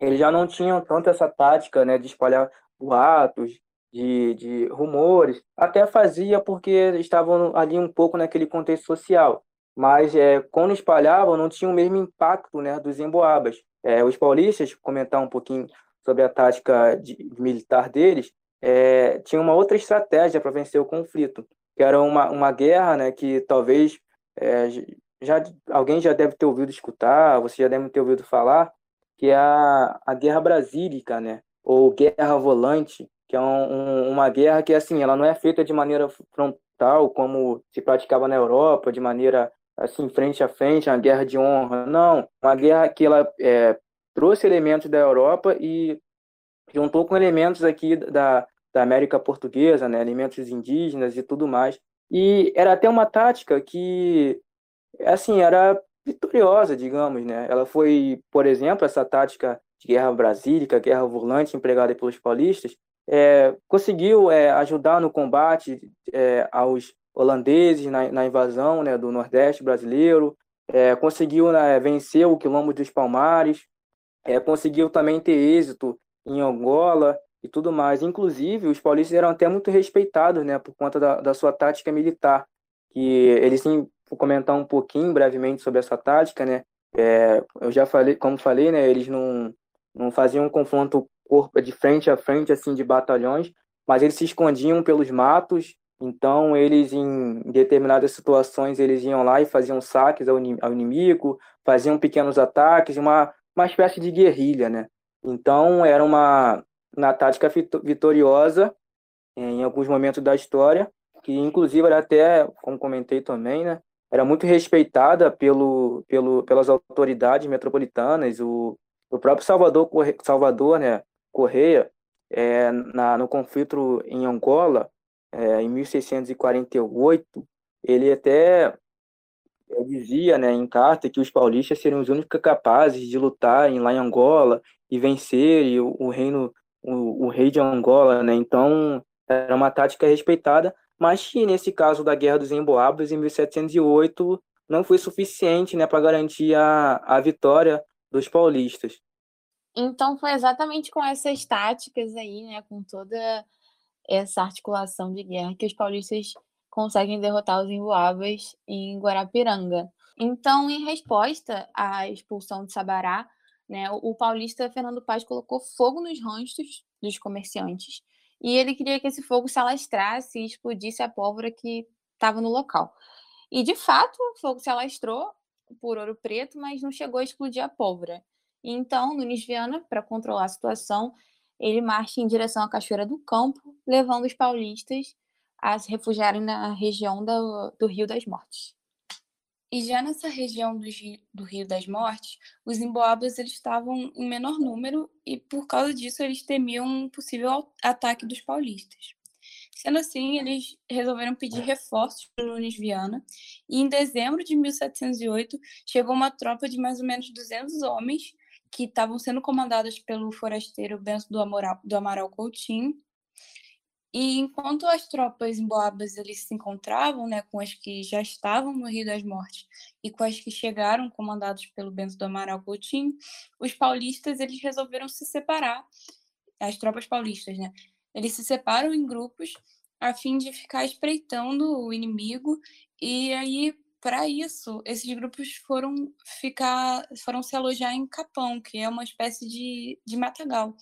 eles já não tinham tanto essa tática né, de espalhar boatos, de, de rumores, até fazia porque estavam ali um pouco naquele contexto social. mas é, quando espalhavam não tinha o mesmo impacto né, dos emboabas. É, os paulistas, comentar um pouquinho sobre a tática de, militar deles, é, tinha uma outra estratégia para vencer o conflito, que era uma, uma guerra né, que talvez é, já, alguém já deve ter ouvido escutar, você já deve ter ouvido falar, que é a, a Guerra Brasílica, né? ou Guerra Volante, que é um, um, uma guerra que assim, ela não é feita de maneira frontal, como se praticava na Europa, de maneira assim, frente a frente, uma guerra de honra. Não, uma guerra que ela é, trouxe elementos da Europa e juntou com elementos aqui da, da América Portuguesa, né, elementos indígenas e tudo mais. E era até uma tática que, assim, era vitoriosa, digamos, né? Ela foi, por exemplo, essa tática de guerra brasílica, guerra volante empregada pelos paulistas, é, conseguiu é, ajudar no combate é, aos holandeses na, na, invasão né, do Nordeste brasileiro, é, conseguiu né, vencer o quilombo dos Palmares, é, conseguiu também ter êxito em Angola e tudo mais. Inclusive, os paulistas eram até muito respeitados né, por conta da, da sua tática militar, que eles, sim, vou comentar um pouquinho brevemente sobre essa tática, né, é, eu já falei, como falei, né, eles não, não faziam um confronto corpo de frente a frente assim de batalhões, mas eles se escondiam pelos matos. Então eles em determinadas situações eles iam lá e faziam saques ao, inimigo, faziam pequenos ataques, uma uma espécie de guerrilha, né? Então era uma uma tática vitoriosa em alguns momentos da história, que inclusive era até, como comentei também, né, era muito respeitada pelo, pelo, pelas autoridades metropolitanas, o, o próprio Salvador, Salvador né, Correia, é, na, no conflito em Angola, é, em 1648, ele até dizia né, em carta que os paulistas seriam os únicos capazes de lutar em, lá em Angola e vencer o, o reino, o, o, rei de Angola. Né? Então, era uma tática respeitada, mas que nesse caso da Guerra dos Emboabas, em 1708, não foi suficiente né, para garantir a, a vitória dos paulistas. Então foi exatamente com essas táticas aí, né, com toda essa articulação de guerra que os paulistas conseguem derrotar os emboabas em Guarapiranga. Então, em resposta à expulsão de Sabará, né, o paulista Fernando Paz colocou fogo nos ranchos dos comerciantes e ele queria que esse fogo se alastrasse e explodisse a pólvora que estava no local. E de fato, o fogo se alastrou por Ouro Preto, mas não chegou a explodir a pólvora. Então, Nunes Viana, para controlar a situação, ele marcha em direção à Cachoeira do Campo, levando os paulistas a se refugiarem na região do, do Rio das Mortes. E já nessa região do, do Rio das Mortes, os emboabas eles estavam em menor número e por causa disso eles temiam um possível ataque dos paulistas. Sendo assim, eles resolveram pedir reforços para Nunes Viana e em dezembro de 1708 chegou uma tropa de mais ou menos 200 homens que estavam sendo comandadas pelo forasteiro Bento do Amaral, do Amaral Coutinho. E enquanto as tropas emboabas eles se encontravam, né, com as que já estavam no Rio das Mortes e com as que chegaram comandados pelo Bento do Amaral Coutinho, os paulistas eles resolveram se separar, as tropas paulistas, né? Eles se separam em grupos a fim de ficar espreitando o inimigo e aí para isso, esses grupos foram ficar, foram se alojar em Capão, que é uma espécie de, de matagal.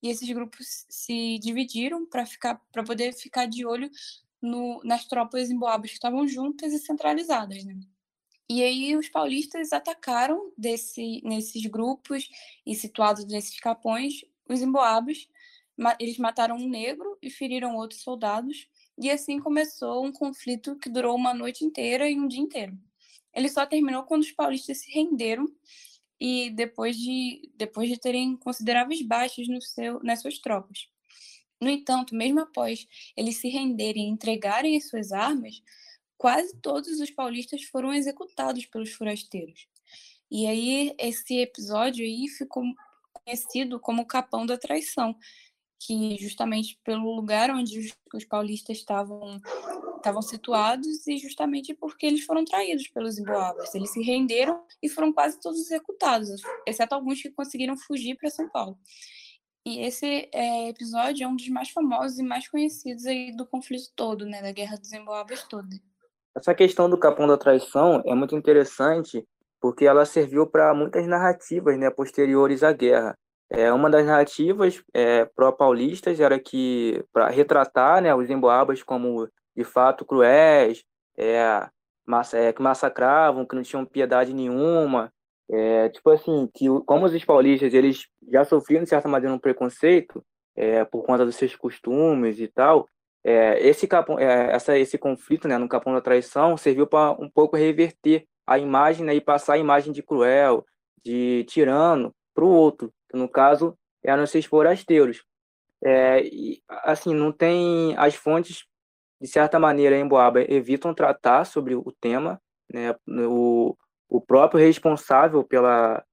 E esses grupos se dividiram para ficar, para poder ficar de olho no, nas tropas emboabas que estavam juntas e centralizadas, né? E aí os paulistas atacaram desse, nesses grupos e situados nesses capões os emboabas. Eles mataram um negro e feriram outros soldados e assim começou um conflito que durou uma noite inteira e um dia inteiro. Ele só terminou quando os paulistas se renderam e depois de, depois de terem consideráveis baixas no seu, nas suas tropas. No entanto, mesmo após eles se renderem e entregarem as suas armas, quase todos os paulistas foram executados pelos forasteiros. E aí esse episódio aí ficou conhecido como o Capão da Traição, que justamente pelo lugar onde os, paulistas estavam estavam situados e justamente porque eles foram traídos pelos emboabas. Eles se renderam e foram quase todos executados, exceto alguns que conseguiram fugir para São Paulo. E esse é, episódio é um dos mais famosos e mais conhecidos aí do conflito todo, né, da Guerra dos Emboabas toda. Essa questão do Capão da Traição é muito interessante porque ela serviu para muitas narrativas né, posteriores à guerra. É, uma das narrativas é, pró-paulistas era que, para retratar né, os emboabas como, de fato, cruéis, é, é, que massacravam, que não tinham piedade nenhuma, é, tipo assim, que como os paulistas eles já sofriam, de certa maneira, um preconceito é, por conta dos seus costumes e tal, é, esse, capão, é, essa, esse conflito né, no Capão da Traição serviu para um pouco reverter a imagem né, e passar a imagem de cruel, de tirano, para o outro, que no caso eram esses forasteiros. É, e, assim, não tem as fontes, de certa maneira, em Boaba evitam tratar sobre o tema, né, o, o próprio responsável pela,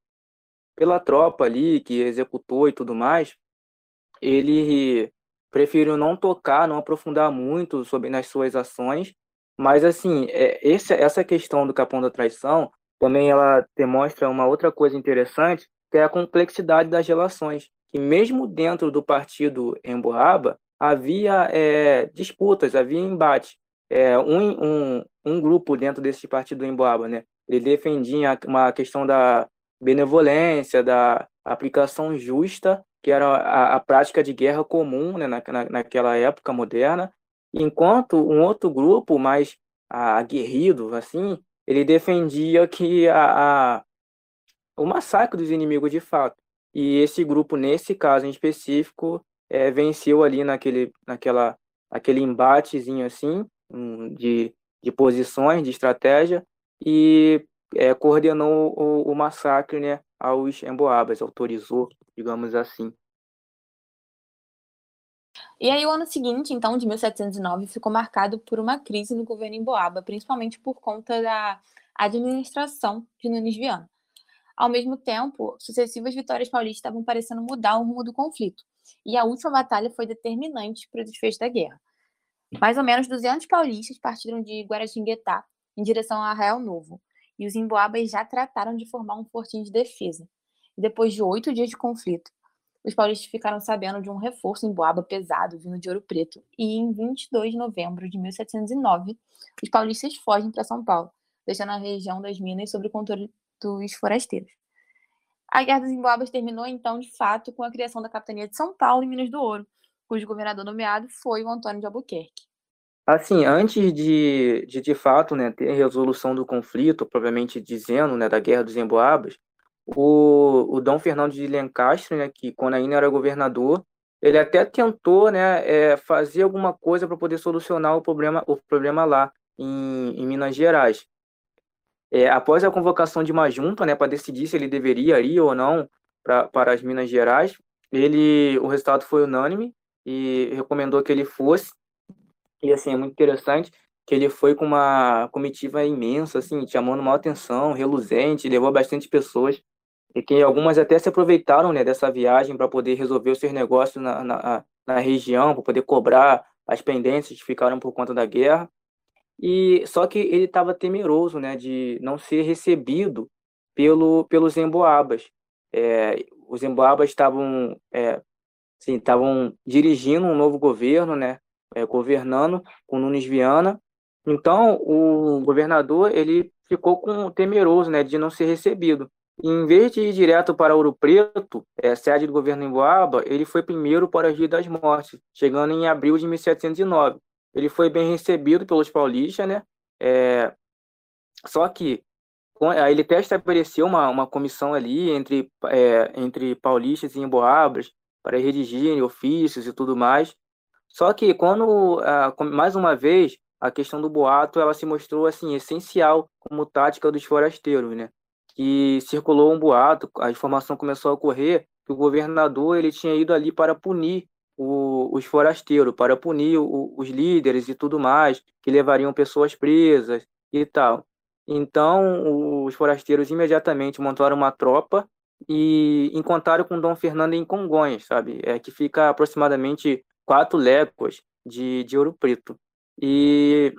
pela tropa ali, que executou e tudo mais, ele prefiro não tocar, não aprofundar muito sobre nas suas ações, mas assim, é, esse, essa questão do capão da traição também ela demonstra uma outra coisa interessante, que é a complexidade das relações, que mesmo dentro do partido Emboaba havia é, disputas, havia embate. É, um, um, um grupo dentro desse partido Emboaba, né, ele defendia uma questão da benevolência, da aplicação justa que era a, a prática de guerra comum né, na, na, naquela época moderna, enquanto um outro grupo mais aguerrido, assim, ele defendia que a, a, o massacre dos inimigos de fato. E esse grupo, nesse caso em específico, é, venceu ali naquele, naquela, aquele embatezinho assim, de, de posições, de estratégia, e é, coordenou o, o massacre né, aos emboabas, autorizou, digamos assim. E aí o ano seguinte, então, de 1709, ficou marcado por uma crise no governo emboaba, principalmente por conta da administração de Nunes Viana. Ao mesmo tempo, sucessivas vitórias paulistas estavam parecendo mudar o rumo do conflito, e a última batalha foi determinante para o desfecho da guerra. Mais ou menos 200 paulistas partiram de Guaratinguetá em direção a Arraial Novo, e os emboabas já trataram de formar um fortinho de defesa. E depois de oito dias de conflito, os paulistas ficaram sabendo de um reforço em Boaba pesado vindo de Ouro Preto. E em 22 de novembro de 1709, os paulistas fogem para São Paulo, deixando a região das Minas sob o controle dos forasteiros. A Guerra dos Emboabas terminou, então, de fato, com a criação da capitania de São Paulo e Minas do Ouro, cujo governador nomeado foi o Antônio de Albuquerque. Assim, antes de, de, de fato, né, ter a resolução do conflito, propriamente dizendo, né, da Guerra dos Emboabas, o, o Dom Fernando de Lencastre, né, que quando ainda era governador, ele até tentou, né, é, fazer alguma coisa para poder solucionar o problema, o problema lá em, em Minas Gerais. É, após a convocação de uma junta, né, para decidir se ele deveria ir ou não pra, para as Minas Gerais, ele, o resultado foi unânime e recomendou que ele fosse. E assim, é muito interessante que ele foi com uma comitiva imensa, assim, chamando maior atenção, reluzente, levou bastante pessoas, e que algumas até se aproveitaram, né, dessa viagem para poder resolver os seus negócios na, na, na região, para poder cobrar as pendências que ficaram por conta da guerra. E só que ele estava temeroso, né, de não ser recebido pelo pelos emboabas. É, os emboabas estavam é, sim, estavam dirigindo um novo governo, né, é, governando com Nunes Viana. Então, o governador ele ficou com temeroso, né, de não ser recebido. E, em vez de ir direto para Ouro Preto, é, sede do governo em Boaba, ele foi primeiro para a Rio das Mortes, chegando em abril de 1709. Ele foi bem recebido pelos paulistas, né? É, só que ele até estabeleceu uma, uma comissão ali entre, é, entre paulistas e emboabas para redigirem ofícios e tudo mais. Só que quando, mais uma vez, a questão do boato ela se mostrou assim essencial como tática dos forasteiros, né? Que circulou um boato, a informação começou a ocorrer que o governador ele tinha ido ali para punir o, os forasteiros, para punir o, os líderes e tudo mais, que levariam pessoas presas e tal. Então, os forasteiros imediatamente montaram uma tropa e encontraram com Dom Fernando em Congonhas, sabe? É que fica aproximadamente quatro léguas de, de Ouro Preto. E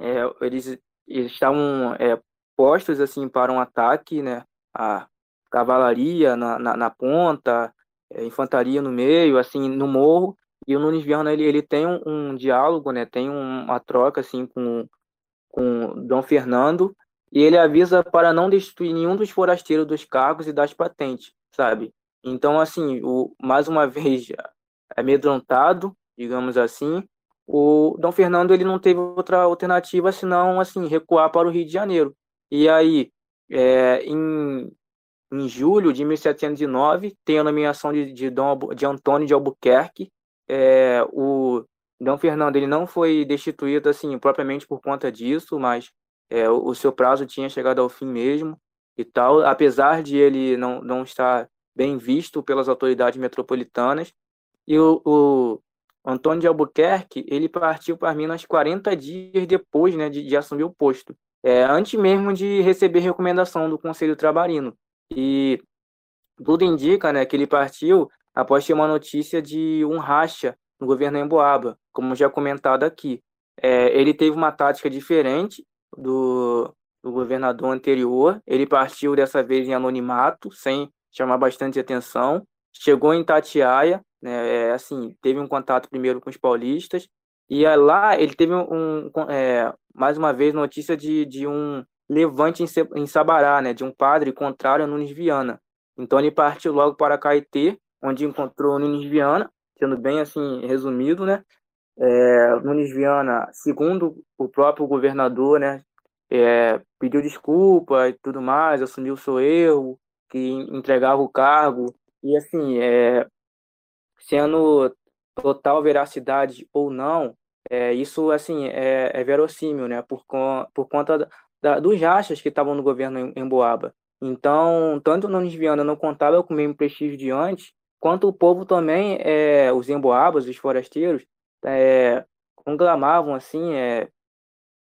é, eles, eles estavam é, postos assim para um ataque, né? A cavalaria na, na, na ponta, infantaria no meio, assim, no morro. E o Nunes Viana ele, ele tem um, um diálogo, né? Tem um, uma troca assim com com Dom Fernando e ele avisa para não destituir nenhum dos forasteiros dos cargos e das patentes, sabe? Então, assim, o, mais uma vez, amedrontado, digamos assim, o Dom Fernando ele não teve outra alternativa senão, assim, recuar para o Rio de Janeiro. E aí, é, em, em julho de 1709, tem a nomeação de, de, Dom, de Antônio de Albuquerque. É, o Dom Fernando ele não foi destituído, assim, propriamente por conta disso, mas é, o, o seu prazo tinha chegado ao fim mesmo e tal, apesar de ele não, não estar bem visto pelas autoridades metropolitanas. E o, o Antônio de Albuquerque, ele partiu para Minas 40 dias depois né, de, de assumir o posto, é, antes mesmo de receber recomendação do Conselho Trabalhino. E tudo indica né, que ele partiu após ter uma notícia de um racha no governo Emboaba, como já comentado aqui. É, ele teve uma tática diferente do, do governador anterior, ele partiu dessa vez em anonimato, sem chamar bastante atenção. Chegou em Tatiaia, né, é, assim, teve um contato primeiro com os paulistas, e lá ele teve um, é, mais uma vez, notícia de, de um levante em, Sabará, né, de um padre contrário a Nunes Viana. Então ele partiu logo para Caetê, onde encontrou Nunes Viana, sendo bem assim resumido, né? É, Nunes Viana, segundo o próprio governador, né, é, pediu desculpa e tudo mais, assumiu seu erro, que entregava o cargo e assim é, sendo total veracidade ou não é, isso assim é, é verossímil né por, por conta da, dos rachas que estavam no governo em, em Boaba então tanto Nunes Viana não contava com o mesmo prestígio de antes quanto o povo também é, os emboabas os forasteiros é, conclamavam assim é,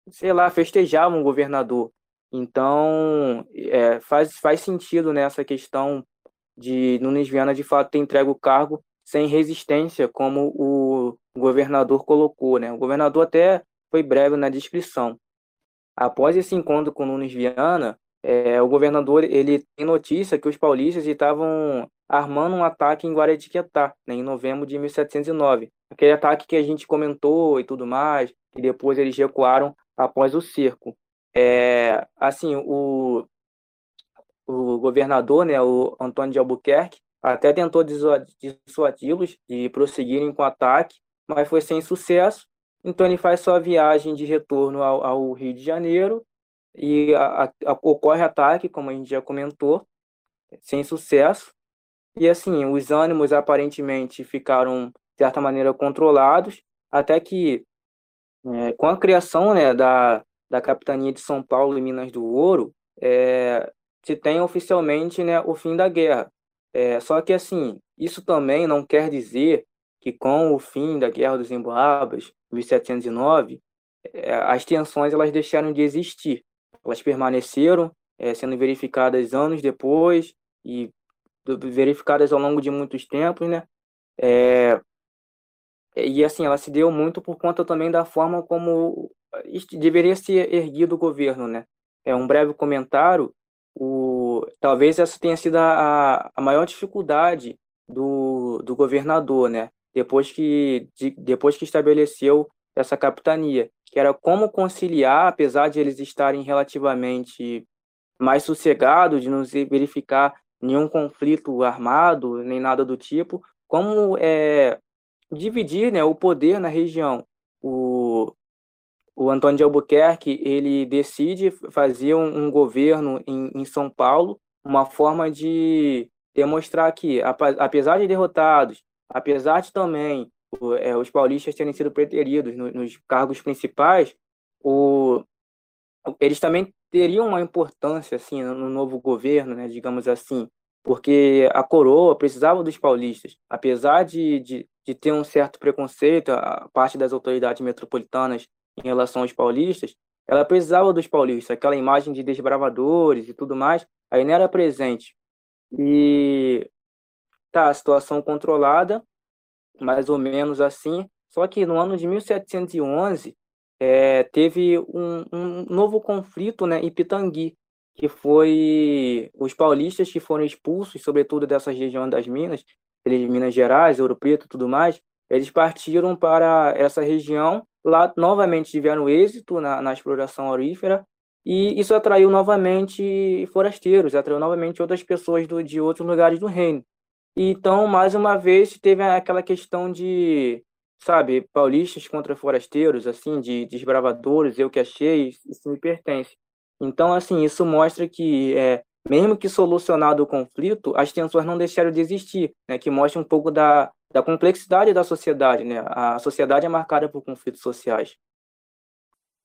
sei lá festejavam o governador então, é, faz, faz sentido nessa questão de Nunes Viana, de fato, ter entregue o cargo sem resistência, como o governador colocou. Né? O governador até foi breve na descrição. Após esse encontro com Nunes Viana, é, o governador ele tem notícia que os paulistas estavam armando um ataque em Guaratiquetá, né, em novembro de 1709. Aquele ataque que a gente comentou e tudo mais, e depois eles recuaram após o cerco. É, assim, o, o governador, né, o Antônio de Albuquerque, até tentou dissuadi-los de prosseguirem com o ataque, mas foi sem sucesso. Então ele faz sua viagem de retorno ao, ao Rio de Janeiro e a, a, ocorre ataque, como a gente já comentou, sem sucesso. E assim, os ânimos aparentemente ficaram, de certa maneira, controlados, até que, é, com a criação né, da, da capitania de São Paulo e Minas do Ouro, é, se tem oficialmente né, o fim da guerra. É, só que, assim, isso também não quer dizer que com o fim da Guerra dos Emboabas, 1709, é, as tensões elas deixaram de existir. Elas permaneceram, é, sendo verificadas anos depois e verificadas ao longo de muitos tempos, né? É, e assim, ela se deu muito por conta também da forma como deveria ser erguido o governo, né? É um breve comentário. O, talvez essa tenha sido a, a maior dificuldade do, do governador, né? Depois que, de, depois que estabeleceu essa capitania, que era como conciliar, apesar de eles estarem relativamente mais sossegados, de não verificar nenhum conflito armado, nem nada do tipo, como é, dividir né, o poder na região. O, o Antônio de Albuquerque ele decide fazer um, um governo em, em, São Paulo, uma forma de demonstrar que, apesar de derrotados, apesar de também é, os paulistas terem sido preteridos no, nos cargos principais, o, eles também teriam uma importância assim no novo governo, né, digamos assim, porque a coroa precisava dos paulistas, apesar de, de, de ter um certo preconceito, a parte das autoridades metropolitanas em relação aos paulistas, ela precisava dos paulistas, aquela imagem de desbravadores e tudo mais, aí não era presente. E tá, a situação controlada, mais ou menos assim, só que no ano de 1711 é, teve um, um, novo conflito né, em Pitangui, que foi os paulistas que foram expulsos, sobretudo dessa região das Minas, eles Minas Gerais, Ouro Preto, tudo mais, eles partiram para essa região lá novamente tiveram êxito na, na exploração aurífera e isso atraiu novamente forasteiros, atraiu novamente outras pessoas do, de outros lugares do reino. Então, mais uma vez, teve aquela questão de, sabe, paulistas contra forasteiros, assim, de desbravadores, eu que achei, isso me pertence. Então, assim, isso mostra que, é, mesmo que solucionado o conflito, as tensões não deixaram de existir, né, que mostra um pouco da, da complexidade da sociedade, né? A sociedade é marcada por conflitos sociais.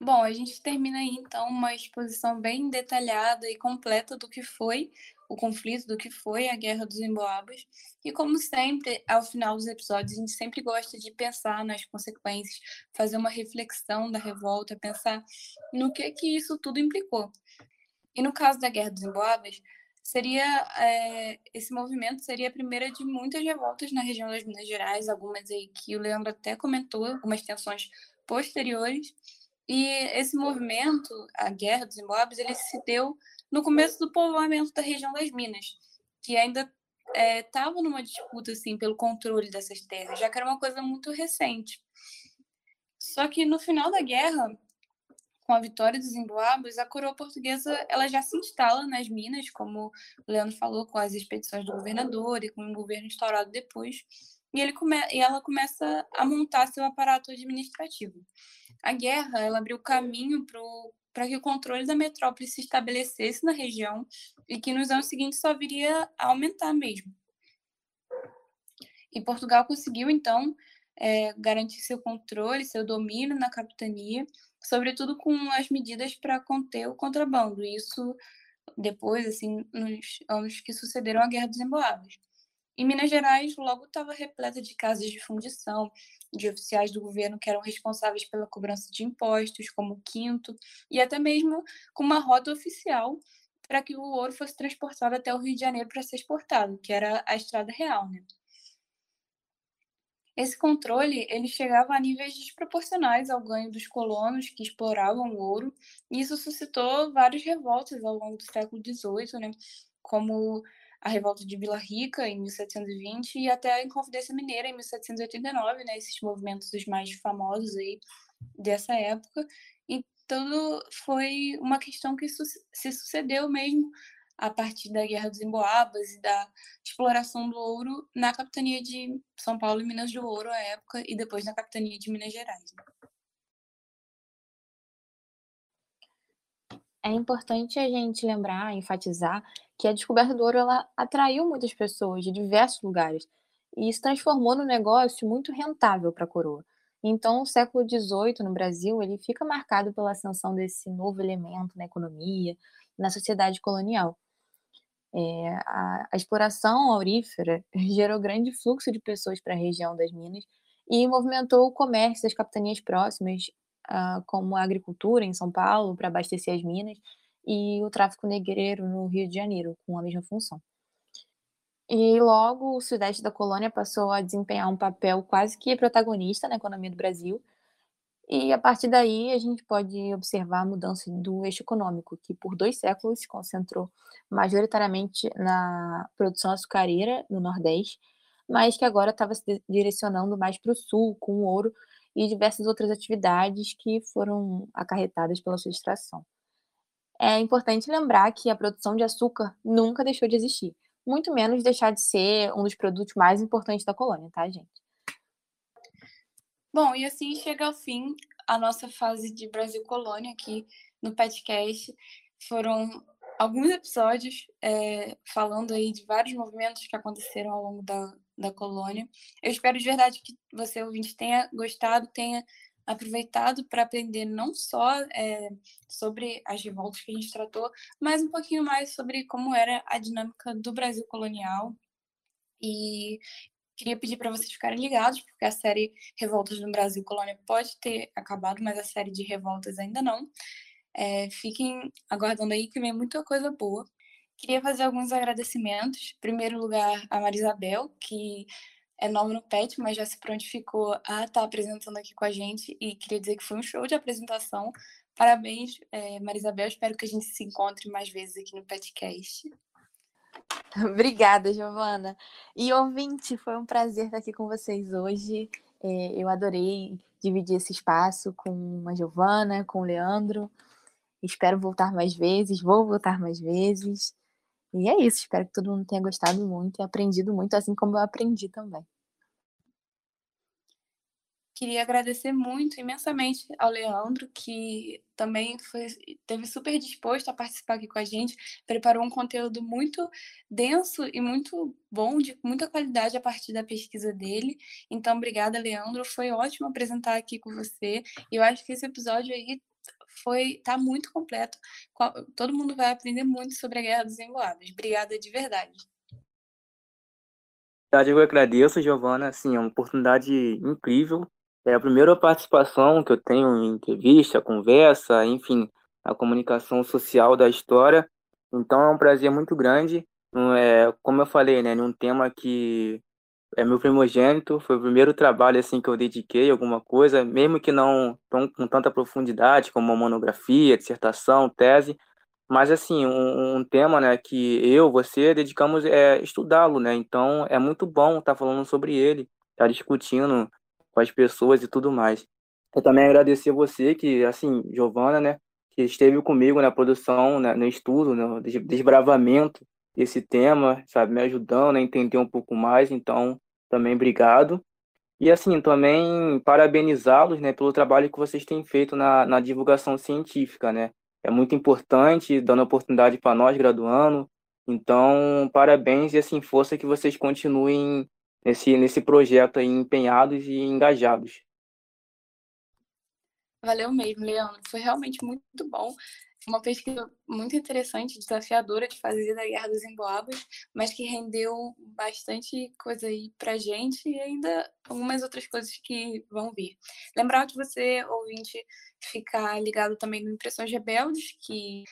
Bom, a gente termina aí então uma exposição bem detalhada e completa do que foi o conflito, do que foi a Guerra dos Emboabas. E como sempre, ao final dos episódios, a gente sempre gosta de pensar nas consequências, fazer uma reflexão da revolta, pensar no que que isso tudo implicou. E no caso da Guerra dos Emboabas, seria é, esse movimento seria a primeira de muitas revoltas na região das Minas Gerais, algumas aí que o Leandro até comentou, algumas tensões posteriores. E esse movimento, a Guerra dos Imóveis, ele se deu no começo do povoamento da região das Minas, que ainda estava é, numa disputa assim pelo controle dessas terras, já que era uma coisa muito recente. Só que no final da guerra, com a vitória dos Emboabas, a coroa portuguesa ela já se instala nas Minas, como o Leandro falou, com as expedições do governador e com o governo instaurado depois, e, ele come e ela começa a montar seu aparato administrativo. A guerra ela abriu caminho para que o controle da metrópole se estabelecesse na região e que nos anos seguintes só viria a aumentar mesmo. E Portugal conseguiu, então, é, garantir seu controle, seu domínio na capitania, sobretudo com as medidas para conter o contrabando. Isso depois, assim, nos anos que sucederam a Guerra dos Emboabas. Em Minas Gerais, logo estava repleta de casas de fundição, de oficiais do governo que eram responsáveis pela cobrança de impostos, como quinto, e até mesmo com uma rota oficial para que o ouro fosse transportado até o Rio de Janeiro para ser exportado, que era a estrada real, né? Esse controle ele chegava a níveis desproporcionais ao ganho dos colonos que exploravam o ouro, e isso suscitou várias revoltas ao longo do século XVIII, né? como a revolta de Vila Rica em 1720 e até a Inconfidência Mineira em 1789, né, esses movimentos os mais famosos aí dessa época. E tudo foi uma questão que se sucedeu mesmo a partir da Guerra dos Emboabas e da exploração do ouro na capitania de São Paulo e Minas do Ouro à época e depois na capitania de Minas Gerais. É importante a gente lembrar, enfatizar que a descoberta do ouro ela atraiu muitas pessoas de diversos lugares e isso transformou no negócio muito rentável para a coroa. Então, o século XVIII no Brasil ele fica marcado pela ascensão desse novo elemento na economia, na sociedade colonial. É, a, a, exploração aurífera gerou grande fluxo de pessoas para a região das minas e movimentou o comércio das capitanias próximas, uh, como a agricultura em São Paulo, para abastecer as minas, e o tráfico negreiro no Rio de Janeiro, com a mesma função. E logo o sudeste da colônia passou a desempenhar um papel quase que protagonista na economia do Brasil. E a partir daí a gente pode observar a mudança do eixo econômico, que por dois séculos se concentrou majoritariamente na produção açucareira no Nordeste, mas que agora estava se direcionando mais para o Sul, com o ouro e diversas outras atividades que foram acarretadas pela sua extração. É importante lembrar que a produção de açúcar nunca deixou de existir, muito menos deixar de ser um dos produtos mais importantes da colônia, tá, gente? Bom, e assim chega ao fim a nossa fase de Brasil Colônia aqui no podcast. Foram alguns episódios é, falando aí de vários movimentos que aconteceram ao longo da, da colônia. Eu espero de verdade que você, ouvinte, tenha gostado, tenha aproveitado para aprender não só é, sobre as revoltas que a gente tratou, mas um pouquinho mais sobre como era a dinâmica do Brasil colonial. E queria pedir para vocês ficarem ligados, porque a série Revoltas no Brasil Colônia pode ter acabado, mas a série de revoltas ainda não. É, fiquem aguardando aí que vem muita coisa boa. Queria fazer alguns agradecimentos. Em primeiro lugar, a Marisabel, que é nova no PET, mas já se prontificou a estar tá apresentando aqui com a gente. E queria dizer que foi um show de apresentação. Parabéns, é, Marisabel. Espero que a gente se encontre mais vezes aqui no PetCast. Obrigada, Giovana. E ouvinte, foi um prazer estar aqui com vocês hoje. É, eu adorei dividir esse espaço com a Giovana, com o Leandro. Espero voltar mais vezes, vou voltar mais vezes. E é isso, espero que todo mundo tenha gostado muito e aprendido muito, assim como eu aprendi também. Queria agradecer muito, imensamente, ao Leandro, que também foi, teve super disposto a participar aqui com a gente, preparou um conteúdo muito denso e muito bom, de muita qualidade a partir da pesquisa dele. Então, obrigada, Leandro. Foi ótimo apresentar aqui com você. Eu acho que esse episódio aí foi tá muito completo. Todo mundo vai aprender muito sobre a Guerra dos Emboados. Obrigada de verdade. Eu agradeço, Giovana. Assim, é uma oportunidade incrível é a primeira participação que eu tenho em entrevista, conversa, enfim, a comunicação social da história. Então é um prazer muito grande. É, como eu falei, né, num tema que é meu primogênito, foi o primeiro trabalho assim que eu dediquei alguma coisa, mesmo que não tão, com tanta profundidade como uma monografia, dissertação, tese, mas assim um, um tema, né, que eu, você dedicamos é estudá-lo, né? Então é muito bom estar falando sobre ele, estar discutindo com as pessoas e tudo mais. Eu também agradecer você que, assim, Giovana, né, que esteve comigo na produção, né, no estudo, no desbravamento desse tema, sabe, me ajudando a entender um pouco mais, então, também obrigado. E, assim, também parabenizá-los, né, pelo trabalho que vocês têm feito na, na divulgação científica, né, é muito importante, dando oportunidade para nós, graduando, então, parabéns e, assim, força que vocês continuem nesse, nesse projeto aí, empenhados e engajados. Valeu mesmo, Leandro. Foi realmente muito bom. Uma pesquisa muito interessante, desafiadora de fazer da Guerra dos Emboabas, mas que rendeu bastante coisa aí pra gente e ainda algumas outras coisas que vão vir. Lembrar de você, ouvinte, ficar ligado também no Impressões Rebeldes, que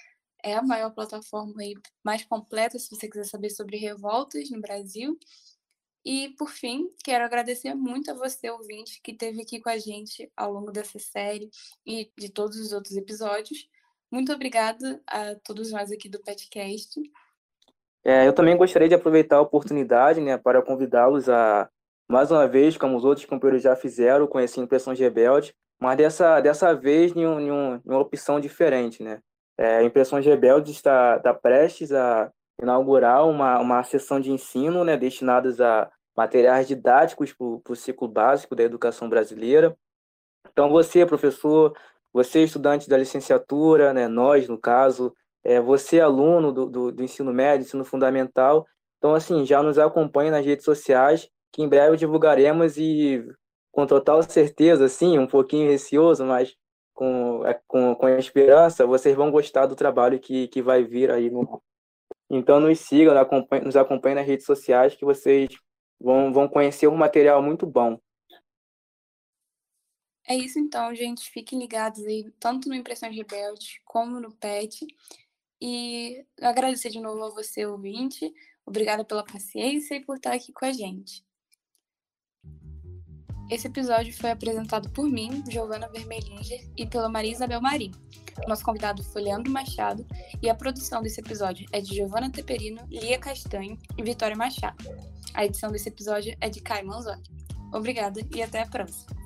é a maior plataforma aí mais completa se você quiser saber sobre revoltas no Brasil. E, por fim, quero agradecer muito a você, ouvinte, que esteve aqui com a gente ao longo dessa série e de todos os outros episódios. Muito obrigada a todos nós aqui do podcast. É, eu também gostaria de aproveitar a oportunidade né, para convidá-los a, mais uma vez, como os outros companheiros já fizeram, conhecer Impressões Rebeldes, mas dessa, dessa vez em, um, em, um, em uma opção diferente. Né? É, Impressões Rebeldes está, está prestes a inaugurar uma, uma sessão de ensino né, destinadas a materiais didáticos para o ciclo básico da educação brasileira. Então, você, professor, você, estudante da licenciatura, né, nós, no caso, é, você, aluno do, do, do ensino médio, ensino fundamental, então, assim, já nos acompanhe nas redes sociais, que em breve divulgaremos e, com total certeza, assim, um pouquinho receoso, mas com, é, com, com esperança, vocês vão gostar do trabalho que, que vai vir aí no, então nos sigam, nos acompanhem nas redes sociais que vocês vão, vão conhecer um material muito bom. É isso então, gente. Fiquem ligados aí, tanto no Impressões Rebeldes como no PET. E agradecer de novo a você, ouvinte. Obrigada pela paciência e por estar aqui com a gente. Esse episódio foi apresentado por mim, Giovana Vermelinger, e pela Maria Isabel Marim. Nosso convidado foi Leandro Machado e a produção desse episódio é de Giovana Teperino, Lia Castanho e Vitória Machado. A edição desse episódio é de Caio Manzotti. Obrigada e até a próxima.